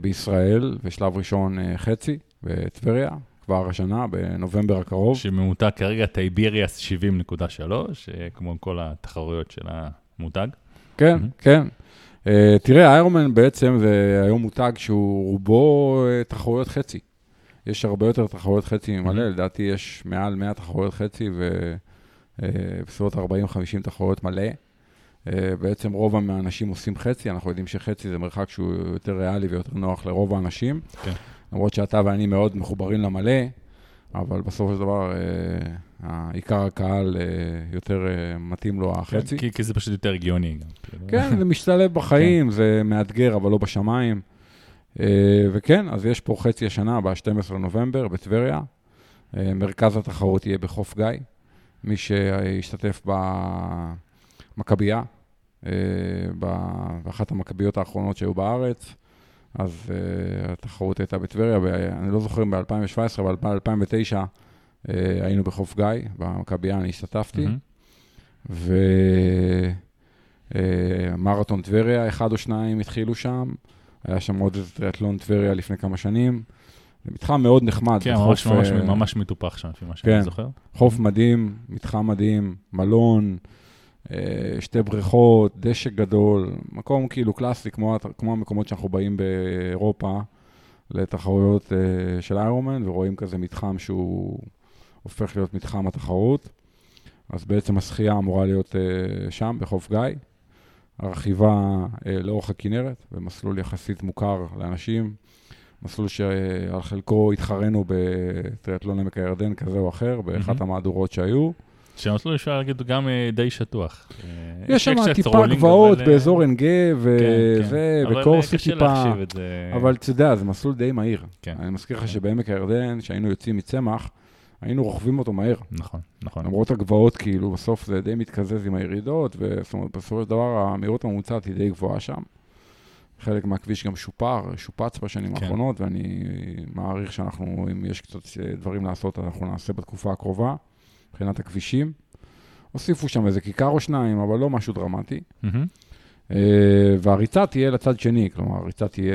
בישראל, ושלב ראשון אה, חצי, בטבריה, כבר השנה, בנובמבר הקרוב. שממותג כרגע Tiberias 70.3, אה, כמו כל התחרויות של המותג. כן, אמהמ. כן. אה, תראה, איירונמן בעצם זה היום מותג שהוא רובו אה, תחרויות חצי. יש הרבה יותר תחרויות חצי ממלא, מהמם. לדעתי יש מעל 100 תחרויות חצי ובסביבות 40-50 תחרויות מלא. אה, בעצם רוב מהאנשים עושים חצי, אנחנו יודעים שחצי זה מרחק שהוא יותר ריאלי ויותר נוח לרוב האנשים. כן. למרות שאתה ואני מאוד מחוברים למלא, אבל בסופו של דבר, אה, עיקר הקהל אה, יותר מתאים לו החצי. כי, כי זה פשוט יותר הגיוני גם. כאילו. כן, זה משתלב בחיים, זה מאתגר, אבל לא בשמיים. וכן, אז יש פה חצי השנה, ב-12 לנובמבר, בטבריה. מרכז התחרות יהיה בחוף גיא. מי שישתתף במכבייה, באחת המכביות האחרונות שהיו בארץ, אז uh, התחרות הייתה בטבריה, ואני לא זוכר אם ב-2017, אבל ב-2009 uh, היינו בחוף גיא, במכבייה אני השתתפתי, mm-hmm. ומרתון uh, טבריה, אחד או שניים התחילו שם, היה שם עוד איזה טריאטלון טבריה לפני כמה שנים. זה מתחם מאוד נחמד. כן, ממש, ממש, ממש מטופח שם, לפי מה שאני כן, זוכר. חוף מדהים, מתחם מדהים, מלון. אה, שתי בריכות, דשא גדול, מקום כאילו קלאסי, כמו, כמו המקומות שאנחנו באים באירופה לתחרויות uh, של איירומן, ורואים כזה מתחם שהוא הופך להיות מתחם התחרות. אז בעצם השחייה אמורה להיות uh, שם, בחוף גיא. הרכיבה לאורך הכנרת, במסלול יחסית מוכר לאנשים, מסלול שעל חלקו התחרנו בטריאטלון עמק הירדן כזה או אחר, באחת mm-hmm. המהדורות שהיו. שהמסלול אפשר להגיד גם אה, די שטוח. אה, יש שם טיפה גבעות אבל... באזור עין גב וזה. וקורסי טיפה. אבל אתה יודע, זה מסלול די מהיר. כן. אני מזכיר לך כן. שבעמק הירדן, כשהיינו יוצאים מצמח, היינו רוכבים אותו מהר. נכון, נכון. למרות הגבעות, כאילו, בסוף זה די מתקזז עם הירידות, וזאת אומרת, בסופו של דבר המהירות הממוצעת היא די גבוהה שם. חלק מהכביש גם שופר, שופץ בשנים כן. האחרונות, ואני מעריך שאנחנו, אם יש קצת דברים לעשות, אנחנו נעשה בתקופה הקרובה. מבחינת הכבישים. הוסיפו שם איזה כיכר או שניים, אבל לא משהו דרמטי. Mm-hmm. והריצה תהיה לצד שני, כלומר, הריצה תהיה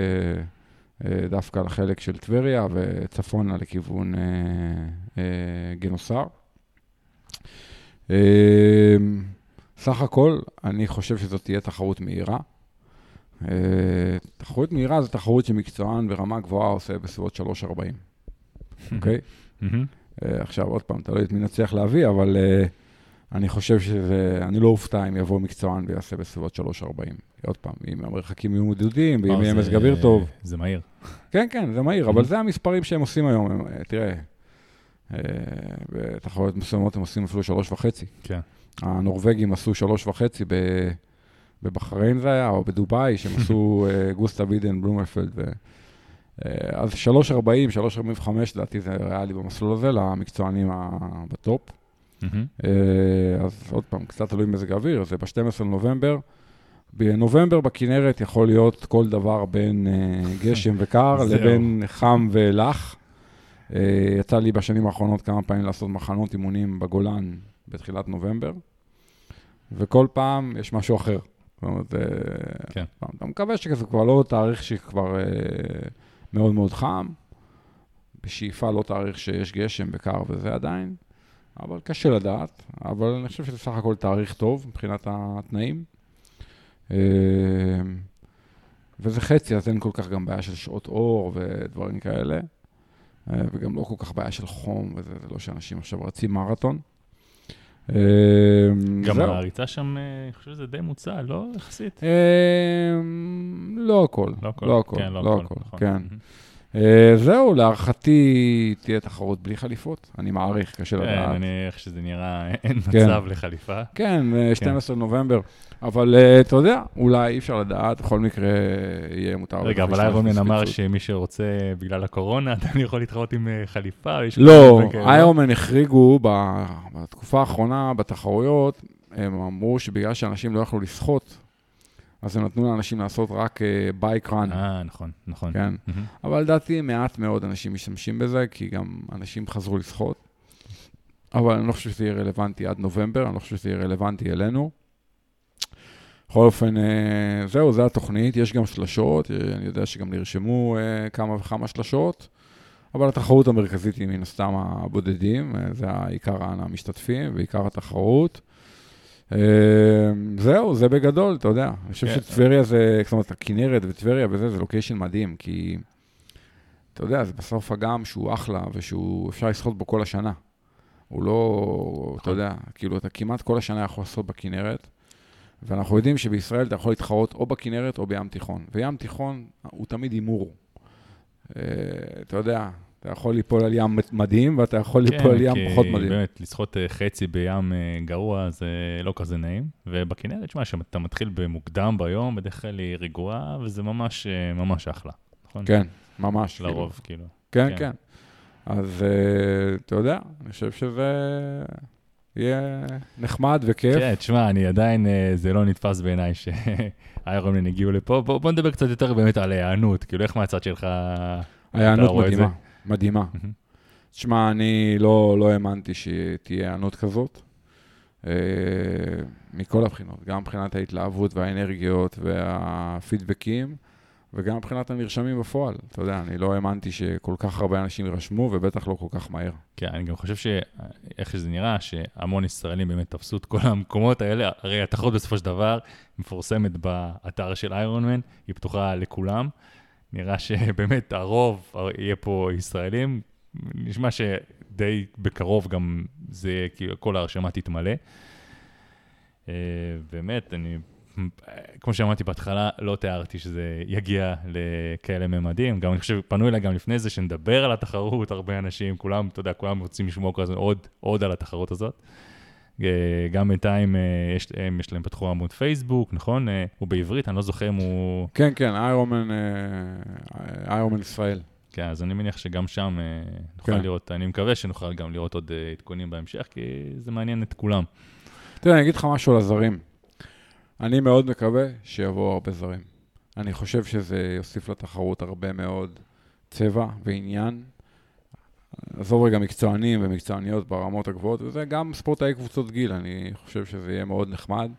אה, דווקא לחלק של טבריה וצפונה לכיוון אה, גנוסר. סך הכל, אני חושב שזאת תהיה תחרות מהירה. תחרות מהירה זו תחרות שמקצוען ברמה גבוהה עושה בסביבות 3.40, אוקיי? Uh, עכשיו, עוד פעם, תלוי את מי נצליח להביא, אבל uh, אני חושב שזה, אני לא אופתע אם יבוא מקצוען ויעשה בסביבות 3.40. עוד פעם, אם המרחקים יהיו מדודים, ואם יהיה מזג אוויר טוב. זה מהיר. כן, כן, זה מהיר, אבל זה המספרים שהם עושים היום. אה, תראה, בתחרויות מסוימות הם עושים אפילו 3.5. כן. הנורבגים עשו 3.5 בבחריין זה היה, או בדובאי, שהם עשו גוסטה בידן, בלומפלד. אה, אז 3.40, 3.45 לדעתי זה ריאלי במסלול הזה, למקצוענים בטופ. Mm-hmm. אז עוד פעם, קצת תלוי מזג האוויר, זה ב-12 לנובמבר. בנובמבר בכנרת יכול להיות כל דבר בין uh, גשם וקר לבין חם ולח. יצא לי בשנים האחרונות כמה פעמים לעשות מחנות אימונים בגולן בתחילת נובמבר, וכל פעם יש משהו אחר. זאת אומרת, כן. אתה מקווה שזה כבר לא תאריך שכבר... מאוד מאוד חם, בשאיפה לא תאריך שיש גשם וקר וזה עדיין, אבל קשה לדעת, אבל אני חושב שזה סך הכל תאריך טוב מבחינת התנאים. אה, וזה חצי, אז אין כל כך גם בעיה של שעות אור ודברים כאלה, אה, וגם לא כל כך בעיה של חום, וזה לא שאנשים עכשיו רצים מרתון. אה, גם הריצה שם, אני חושב שזה די מוצע, לא? יחסית? לא הכל, לא הכל, לא הכל, כן. אה, זהו, להערכתי תהיה תחרות בלי חליפות, אני מעריך, קשה כן, לדעת. כן, אני, איך שזה נראה, אין כן. מצב לחליפה. כן, 12 כן. נובמבר, אבל אה, אתה יודע, אולי אי אפשר לדעת, בכל מקרה יהיה מותר. רגע, אבל איירונמן אמר שמי שרוצה בגלל הקורונה, אתה יכול להתחרות עם אה, חליפה? לא, איירונמן החריגו בתקופה האחרונה בתחרויות, הם אמרו שבגלל שאנשים לא יכלו לשחות, אז הם נתנו לאנשים לעשות רק בייק uh, רן. אה, נכון, נכון. כן, mm-hmm. אבל לדעתי מעט מאוד אנשים משתמשים בזה, כי גם אנשים חזרו לשחות. אבל אני לא חושב שזה יהיה רלוונטי עד נובמבר, אני לא חושב שזה יהיה רלוונטי אלינו. בכל אופן, uh, זהו, זו התוכנית, יש גם שלשות, אה, אני יודע שגם נרשמו כמה וכמה שלשות, אבל התחרות המרכזית היא מן הסתם הבודדים, זה העיקר המשתתפים ועיקר התחרות. אמ, זהו, זה בגדול, אתה יודע. אני חושב כן. שטבריה זה, זאת אומרת, הכנרת וטבריה וזה, זה לוקיישן מדהים, כי אתה יודע, זה בסוף אגם שהוא אחלה, ושהוא, אפשר לשחות בו כל השנה. הוא לא, אתה נכון. יודע, כאילו, אתה כמעט כל השנה יכול לעשות בכנרת. ואנחנו יודעים שבישראל אתה יכול להתחרות או בכנרת או בים תיכון. וים תיכון הוא תמיד הימור. אה, אתה יודע, אתה יכול ליפול על ים מדהים, ואתה יכול ליפול על ים פחות מדהים. כן, כי באמת, לשחות אה, חצי בים אה, גרוע זה לא כזה נעים. ובכנרת, שמע, כשאתה מתחיל במוקדם ביום, בדרך כלל היא רגועה, וזה ממש, ממש אחלה, נכון? כן, ממש. לרוב, כאילו. כן, כן. כן. אז אתה יודע, אני חושב שזה יהיה נחמד וכיף. כן, תשמע, אני עדיין, זה לא נתפס בעיניי שהאיירונים הגיעו לפה. בוא, בוא נדבר קצת יותר באמת על ההיענות, כאילו, איך מהצד שלך... ההיענות מדהימה, מדהימה. תשמע, אני לא, לא האמנתי שתהיה היענות כזאת. Uh, מכל הבחינות, גם מבחינת ההתלהבות והאנרגיות והפידבקים, וגם מבחינת הנרשמים בפועל. אתה יודע, אני לא האמנתי שכל כך הרבה אנשים יירשמו, ובטח לא כל כך מהר. כן, אני גם חושב שאיך שזה נראה, שהמון ישראלים באמת תפסו את כל המקומות האלה. הרי התחרות בסופו של דבר מפורסמת באתר של איירון מן, היא פתוחה לכולם. נראה שבאמת הרוב יהיה פה ישראלים. נשמע שדי בקרוב גם זה, כאילו, כל ההרשמה תתמלא. אה, באמת, אני כמו שאמרתי בהתחלה, לא תיארתי שזה יגיע לכאלה ממדים. גם אני חושב, פנו אליי גם לפני זה, שנדבר על התחרות, הרבה אנשים, כולם, אתה יודע, כולם רוצים לשמוע כל עוד, עוד על התחרות הזאת. אה, גם בינתיים אה, יש, הם, יש להם פתחו עמוד פייסבוק, נכון? אה, הוא בעברית, אני לא זוכר אם הוא... כן, כן, איירומן, איירומן ישראל. כן, אז אני מניח שגם שם נוכל כן. לראות, אני מקווה שנוכל גם לראות עוד עדכונים בהמשך, כי זה מעניין את כולם. תראה, אני אגיד לך משהו על הזרים. אני מאוד מקווה שיבואו הרבה זרים. אני חושב שזה יוסיף לתחרות הרבה מאוד צבע ועניין. עזוב רגע מקצוענים ומקצועניות ברמות הגבוהות, וזה גם ספורטאי קבוצות גיל, אני חושב שזה יהיה מאוד נחמד.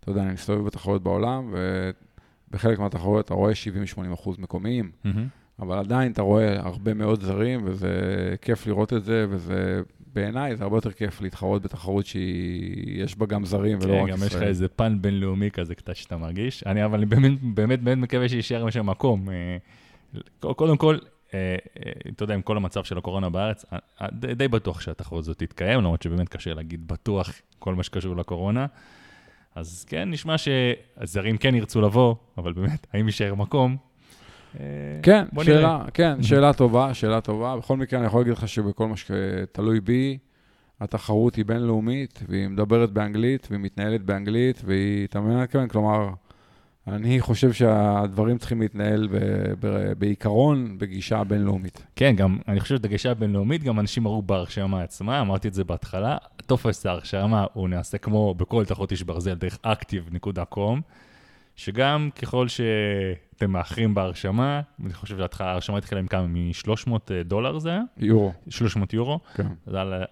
אתה יודע, אני מסתובב בתחרויות בעולם, ובחלק מהתחרויות אתה רואה 70-80 אחוז מקומיים, mm-hmm. אבל עדיין אתה רואה הרבה מאוד זרים, וזה כיף לראות את זה, וזה בעיניי זה הרבה יותר כיף להתחרות בתחרות שיש בה גם זרים ולא כן, רק ישראל. כן, גם יש לך איזה פן בינלאומי כזה קצת שאתה מרגיש. אני אבל באמת באמת מקווה שיישאר משם מקום. אה, קודם כל, אתה יודע, עם כל המצב של הקורונה בארץ, די בטוח שהתחרות הזאת תתקיים, למרות שבאמת קשה להגיד בטוח כל מה שקשור לקורונה. אז כן, נשמע שהזרים כן ירצו לבוא, אבל באמת, האם יישאר מקום? אה, כן, שאלה, כן, שאלה טובה, שאלה טובה. בכל מקרה, אני יכול להגיד לך שבכל מה שתלוי בי, התחרות היא בינלאומית, והיא מדברת באנגלית, והיא מתנהלת באנגלית, והיא, אתה מבין מה אני כלומר, אני חושב שהדברים צריכים להתנהל ב, ב, בעיקרון בגישה בינלאומית. כן, גם, אני חושב שבגישה הבינלאומית, גם אנשים ראו בהרשמה עצמה, אמרתי את זה בהתחלה, טופס ההרשמה הוא נעשה כמו בכל תחרות איש ברזל דרך active.com. שגם ככל שאתם מאחרים בהרשמה, אני חושב שההרשמה התחילה עם כמה? מ-300 אה, דולר זה היה? יורו. 300 יורו? כן. היה,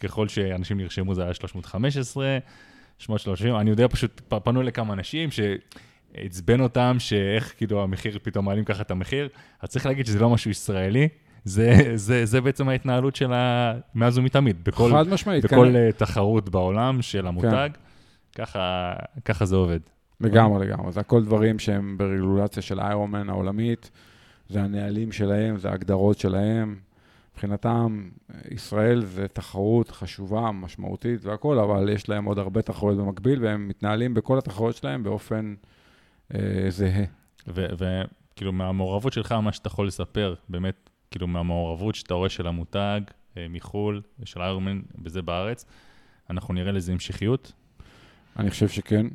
ככל שאנשים נרשמו זה היה 315, 330, אני יודע פשוט, פנו לכמה אנשים שעצבן אותם, שאיך כאילו המחיר, פתאום מעלים ככה את המחיר, אז צריך להגיד שזה לא משהו ישראלי. זה, זה, זה בעצם ההתנהלות שלה מאז ומתמיד. בכל, חד משמעית, בכל כן. בכל תחרות בעולם של המותג, כן. ככה, ככה זה עובד. לגמרי, לגמרי. זה הכל דברים שהם ברגולציה של איירומן העולמית, זה הנהלים שלהם, זה ההגדרות שלהם. מבחינתם, ישראל זה תחרות חשובה, משמעותית והכול, אבל יש להם עוד הרבה תחרויות במקביל, והם מתנהלים בכל התחרויות שלהם באופן אה, זהה. וכאילו, מהמעורבות שלך, מה שאתה יכול לספר, באמת, כאילו, מהמעורבות שאתה רואה של המותג אה, מחו"ל, של איירומן, וזה בארץ, אנחנו נראה לזה המשכיות? אני חושב שכן.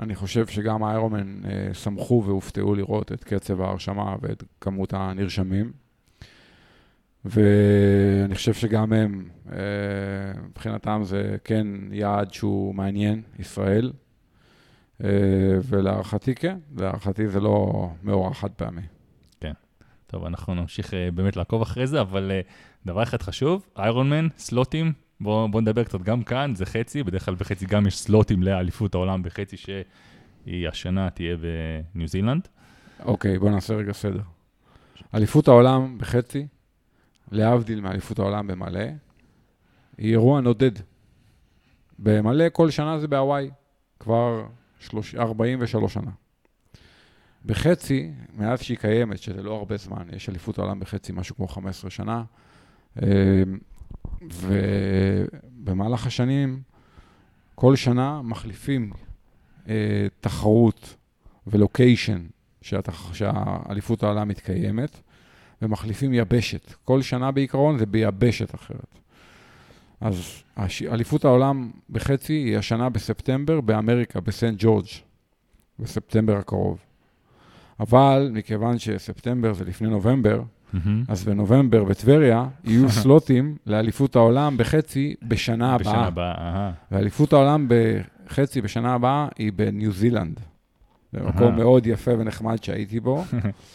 אני חושב שגם האיירומן אה, שמחו והופתעו לראות את קצב ההרשמה ואת כמות הנרשמים. ואני חושב שגם הם, אה, מבחינתם זה כן יעד שהוא מעניין, ישראל. אה, ולהערכתי כן, להערכתי זה לא מאורע חד פעמי. כן. טוב, אנחנו נמשיך אה, באמת לעקוב אחרי זה, אבל אה, דבר אחד חשוב, איירון מן, סלוטים, בואו בוא נדבר קצת גם כאן, זה חצי, בדרך כלל בחצי גם יש סלוטים לאליפות העולם בחצי שהיא השנה תהיה בניו זילנד. אוקיי, בואו נעשה רגע סדר. אליפות העולם בחצי, להבדיל מאליפות העולם במלא, היא אירוע נודד. במלא כל שנה זה בהוואי, כבר 30, 43 שנה. בחצי, מאז שהיא קיימת, שזה לא הרבה זמן, יש אליפות העולם בחצי משהו כמו 15 שנה, אמ, ובמהלך השנים, כל שנה מחליפים אה, תחרות ולוקיישן שהאליפות העולם מתקיימת, ומחליפים יבשת. כל שנה בעיקרון זה ביבשת אחרת. אז אליפות העולם בחצי היא השנה בספטמבר באמריקה, בסנט ג'ורג', בספטמבר הקרוב. אבל מכיוון שספטמבר זה לפני נובמבר, mm-hmm. אז בנובמבר בטבריה יהיו סלוטים לאליפות העולם בחצי בשנה הבאה. בשנה הבאה, אהה. ואליפות העולם בחצי בשנה הבאה היא בניו זילנד. זה מקום מאוד יפה ונחמד שהייתי בו,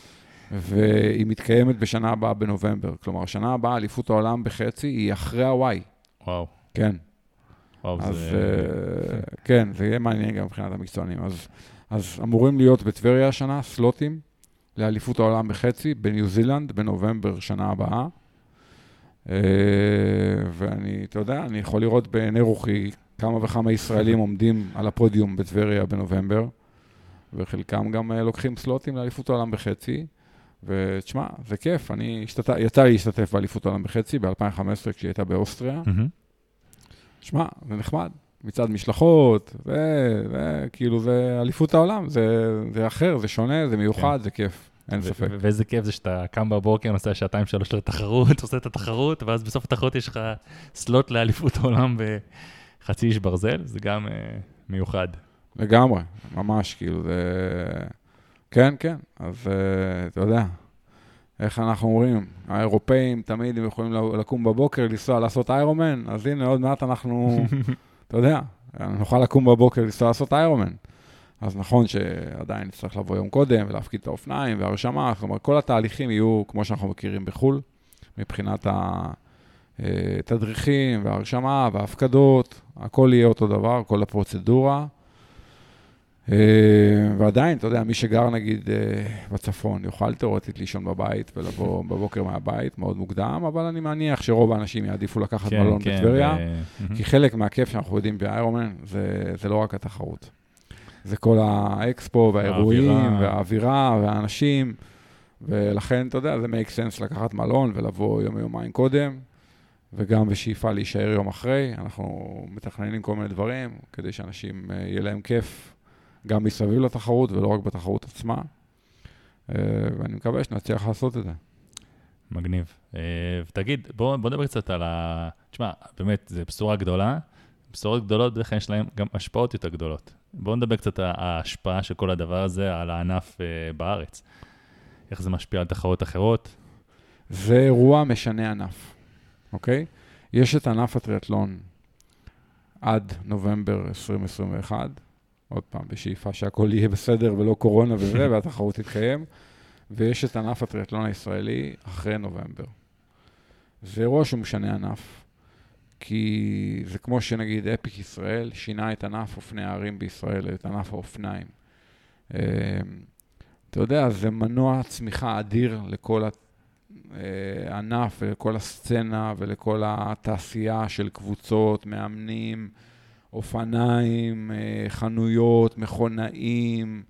והיא מתקיימת בשנה הבאה בנובמבר. כלומר, השנה הבאה, אליפות העולם בחצי, היא אחרי הוואי. וואו. כן. וואו, אז זה... uh, כן, זה יהיה מעניין גם מבחינת המקצוענים. אז, אז אמורים להיות בטבריה השנה סלוטים לאליפות העולם בחצי, בניו זילנד, בנובמבר שנה הבאה. Uh, ואני, אתה יודע, אני יכול לראות בעיני רוחי כמה וכמה ישראלים עומדים על הפודיום בטבריה בנובמבר, וחלקם גם uh, לוקחים סלוטים לאליפות העולם בחצי. ותשמע, זה כיף, אני השתת... יצא לי להשתתף באליפות העולם בחצי ב-2015 כשהיא הייתה באוסטריה. שמע, זה נחמד. מצד משלחות, זה, זה כאילו, זה אליפות העולם, זה, זה אחר, זה שונה, זה מיוחד, כן. זה כיף, אין ספק. ואיזה כיף זה שאתה קם בבוקר, נוסע שעתיים שלוש לתחרות, עושה את התחרות, ואז בסוף התחרות יש לך סלוט לאליפות העולם בחצי איש ברזל, זה גם uh, מיוחד. לגמרי, ממש, כאילו, זה... כן, כן, אז uh, אתה יודע, איך אנחנו אומרים, האירופאים תמיד הם יכולים לקום בבוקר, לנסוע לעשות איירומן, אז הנה, עוד מעט אנחנו, אתה יודע, נוכל לקום בבוקר, לנסוע לעשות איירומן. אז נכון שעדיין נצטרך לבוא יום קודם ולהפקיד את האופניים והרשמה, אומרת, כל התהליכים יהיו כמו שאנחנו מכירים בחו"ל, מבחינת התדריכים וההרשמה וההפקדות, הכל יהיה אותו דבר, כל הפרוצדורה. אה, ועדיין, אתה יודע, מי שגר נגיד אה, בצפון יוכל תאורטית לישון בבית ולבוא בבוקר מהבית מאוד מוקדם, אבל אני מניח שרוב האנשים יעדיפו לקחת כן, מלון כן, בטבריה, ו- כי חלק מהכיף שאנחנו יודעים באיירומן זה, זה לא רק התחרות. זה כל האקספו והאירועים האווירה. והאווירה והאנשים, ולכן, אתה יודע, זה make sense לקחת מלון ולבוא יום-יומיים קודם, וגם בשאיפה להישאר יום אחרי. אנחנו מתכננים כל מיני דברים כדי שאנשים, אה, יהיה להם כיף גם מסביב לתחרות ולא רק בתחרות עצמה. אה, ואני מקווה שנצליח לעשות את זה. מגניב. אה, ותגיד, בוא, בוא נדבר קצת על ה... תשמע, באמת, זו בשורה גדולה. בשורות גדולות, בדרך כלל יש להן גם השפעות יותר גדולות. בואו נדבר קצת על ההשפעה של כל הדבר הזה על הענף אה, בארץ. איך זה משפיע על תחרות אחרות. זה אירוע משנה ענף, אוקיי? יש את ענף הטריאטלון עד נובמבר 2021, עוד פעם, בשאיפה שהכל יהיה בסדר ולא קורונה וזה, והתחרות תתקיים, ויש את ענף הטריאטלון הישראלי אחרי נובמבר. זה אירוע שהוא משנה ענף, כי זה כמו שנגיד אפיק ישראל שינה את ענף אופני הערים בישראל, את ענף האופניים. אה, אתה יודע, זה מנוע צמיחה אדיר לכל הענף ולכל הסצנה ולכל התעשייה של קבוצות, מאמנים, אופניים, אה, חנויות, מכונאים,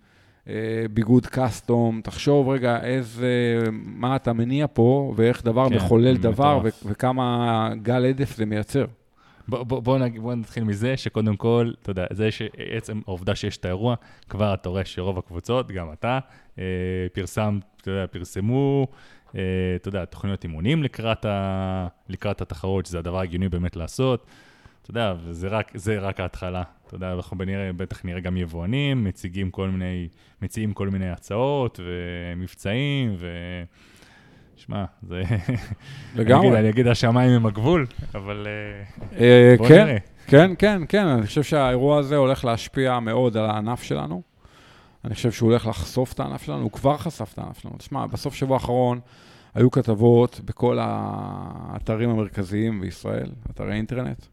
אה, ביגוד קאסטום. תחשוב רגע איזה, מה אתה מניע פה ואיך דבר כן, מחולל דבר. ו- וכמה גל הדף זה מייצר. בוא, בוא, בוא, נג, בוא נתחיל מזה שקודם כל, אתה יודע, זה שעצם העובדה שיש את האירוע, כבר אתה רואה שרוב הקבוצות, גם אתה, אה, פרסם, אתה יודע, פרסמו, אתה יודע, תוכניות אימונים לקראת, ה, לקראת התחרות, שזה הדבר הגיוני באמת לעשות. אתה יודע, וזה רק, זה רק ההתחלה. אתה יודע, אנחנו בנראה, בטח נראה גם יבואנים, מציגים כל מיני, מציעים כל מיני הצעות ומבצעים, ו... שמע, זה... לגמרי. אני אגיד, אני אגיד השמיים הם הגבול, אבל אה, אה, בוא כן, נראה. כן, כן, כן, אני חושב שהאירוע הזה הולך להשפיע מאוד על הענף שלנו. אני חושב שהוא הולך לחשוף את הענף שלנו, הוא כבר חשף את הענף שלנו. תשמע, בסוף שבוע האחרון היו כתבות בכל האתרים המרכזיים בישראל, אתרי אינטרנט,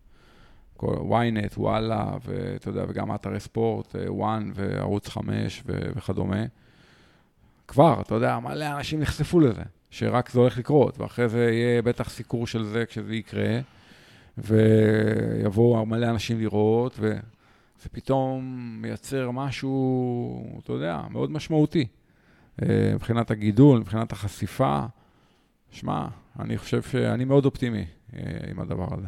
ynet, וואלה, ואתה יודע, וגם אתרי ספורט, אה, וואן וערוץ 5 ו- וכדומה. כבר, אתה יודע, מלא אנשים נחשפו לזה, שרק זה הולך לקרות, ואחרי זה יהיה בטח סיקור של זה כשזה יקרה. ויבואו מלא אנשים לראות, וזה פתאום מייצר משהו, אתה יודע, מאוד משמעותי. אה, מבחינת הגידול, מבחינת החשיפה. שמע, אני חושב שאני מאוד אופטימי אה, עם הדבר הזה.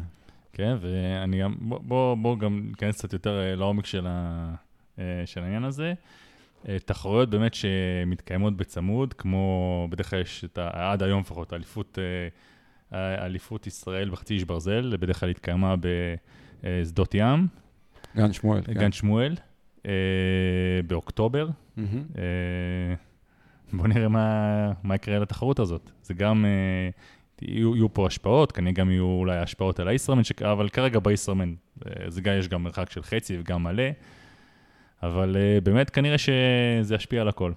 כן, ואני גם, בוא, בוא, בוא גם ניכנס קצת יותר אה, לעומק של, ה, של העניין הזה. תחרויות באמת שמתקיימות בצמוד, כמו בדרך כלל יש את ה... עד היום לפחות, אליפות, אליפות ישראל בחצי איש ברזל, בדרך כלל התקיימה בשדות ים. גן שמואל. גן כן. שמואל, באוקטובר. Mm-hmm. בוא נראה מה, מה יקרה לתחרות הזאת. זה גם, אה, יהיו, יהיו פה השפעות, כנראה גם יהיו אולי השפעות על הישראמן, אבל כרגע בישראמן, אה, זה גם, יש גם מרחק של חצי וגם מלא, אבל אה, באמת כנראה שזה ישפיע על הכל.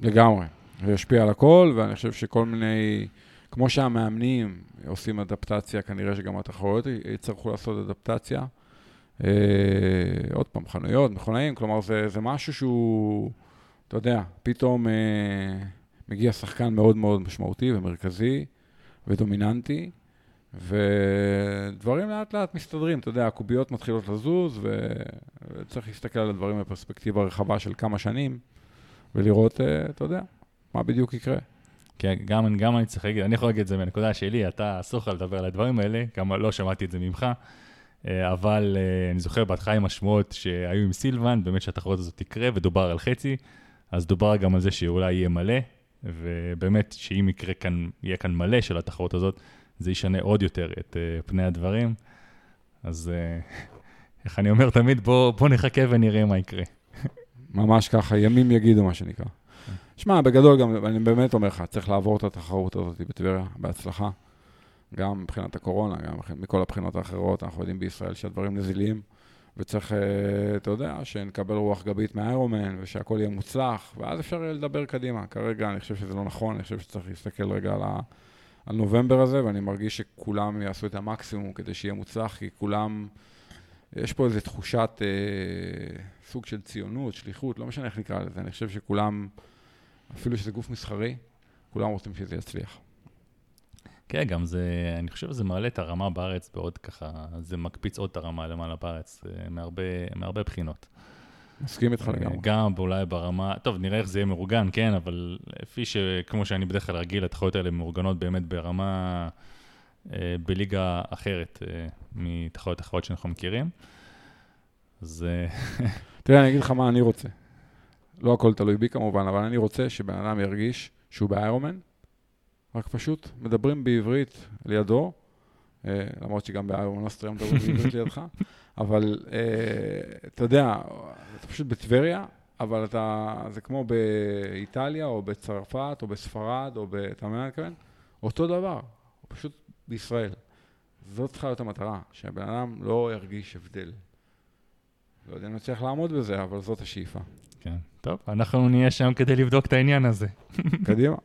לגמרי, זה ישפיע על הכל, ואני חושב שכל מיני, כמו שהמאמנים עושים אדפטציה, כנראה שגם התחרויות יצטרכו לעשות אדפטציה. אה, עוד פעם, חנויות, מכונאים, כלומר זה, זה משהו שהוא... אתה יודע, פתאום אה, מגיע שחקן מאוד מאוד משמעותי ומרכזי ודומיננטי, ודברים לאט לאט מסתדרים, אתה יודע, הקוביות מתחילות לזוז, וצריך להסתכל על הדברים בפרספקטיבה רחבה של כמה שנים, ולראות, אה, אתה יודע, מה בדיוק יקרה. כן, גם, גם אני צריך להגיד, אני יכול להגיד את זה מהנקודה שלי, אתה אסור לך לדבר על הדברים האלה, גם לא שמעתי את זה ממך, אה, אבל אה, אני זוכר בהתחלה עם השמועות שהיו עם סילבן, באמת שהתחרות הזאת תקרה, ודובר על חצי. אז דובר גם על זה שאולי יהיה מלא, ובאמת, שאם יקרה כאן, יהיה כאן מלא של התחרות הזאת, זה ישנה עוד יותר את uh, פני הדברים. אז uh, איך אני אומר תמיד, בוא, בוא נחכה ונראה מה יקרה. ממש ככה, ימים יגידו, מה שנקרא. שמע, בגדול גם, אני באמת אומר לך, צריך לעבור את התחרות הזאת בטבריה בהצלחה. גם מבחינת הקורונה, גם מכל הבחינות האחרות, אנחנו יודעים בישראל שהדברים נזילים. וצריך, אה, אתה יודע, שנקבל רוח גבית מהאיירומן, ושהכול יהיה מוצלח, ואז אפשר יהיה לדבר קדימה. כרגע אני חושב שזה לא נכון, אני חושב שצריך להסתכל רגע על, ה, על נובמבר הזה, ואני מרגיש שכולם יעשו את המקסימום כדי שיהיה מוצלח, כי כולם, יש פה איזו תחושת אה, סוג של ציונות, שליחות, לא משנה איך נקרא לזה, אני חושב שכולם, אפילו שזה גוף מסחרי, כולם רוצים שזה יצליח. כן, גם זה, אני חושב שזה מעלה את הרמה בארץ בעוד ככה, זה מקפיץ עוד את הרמה למעלה בארץ, אה, מהרבה, מהרבה בחינות. מסכים איתך אה, לגמרי. גם אולי ברמה, טוב, נראה איך זה יהיה מאורגן, כן, אבל לפי שכמו שאני בדרך כלל רגיל, התחרויות האלה מאורגנות באמת ברמה, אה, בליגה אחרת אה, מתחרויות אחרות שאנחנו מכירים. אז... אה, תראה, אני אגיד לך מה אני רוצה. לא הכל תלוי בי כמובן, אבל אני רוצה שבן אדם ירגיש שהוא באיירומן, רק פשוט מדברים בעברית לידו, אה, למרות שגם אוסטריה מדברים בעברית לידך, אבל אה, אתה יודע, אתה פשוט בטבריה, אבל אתה, זה כמו באיטליה, או בצרפת, או בספרד, או ב... אתה מבין מה אני מתכוון? אותו דבר, פשוט בישראל. זאת צריכה להיות המטרה, שהבן אדם לא ירגיש הבדל. לא יודע אם נצליח לעמוד בזה, אבל זאת השאיפה. כן, טוב, אנחנו נהיה שם כדי לבדוק את העניין הזה. קדימה.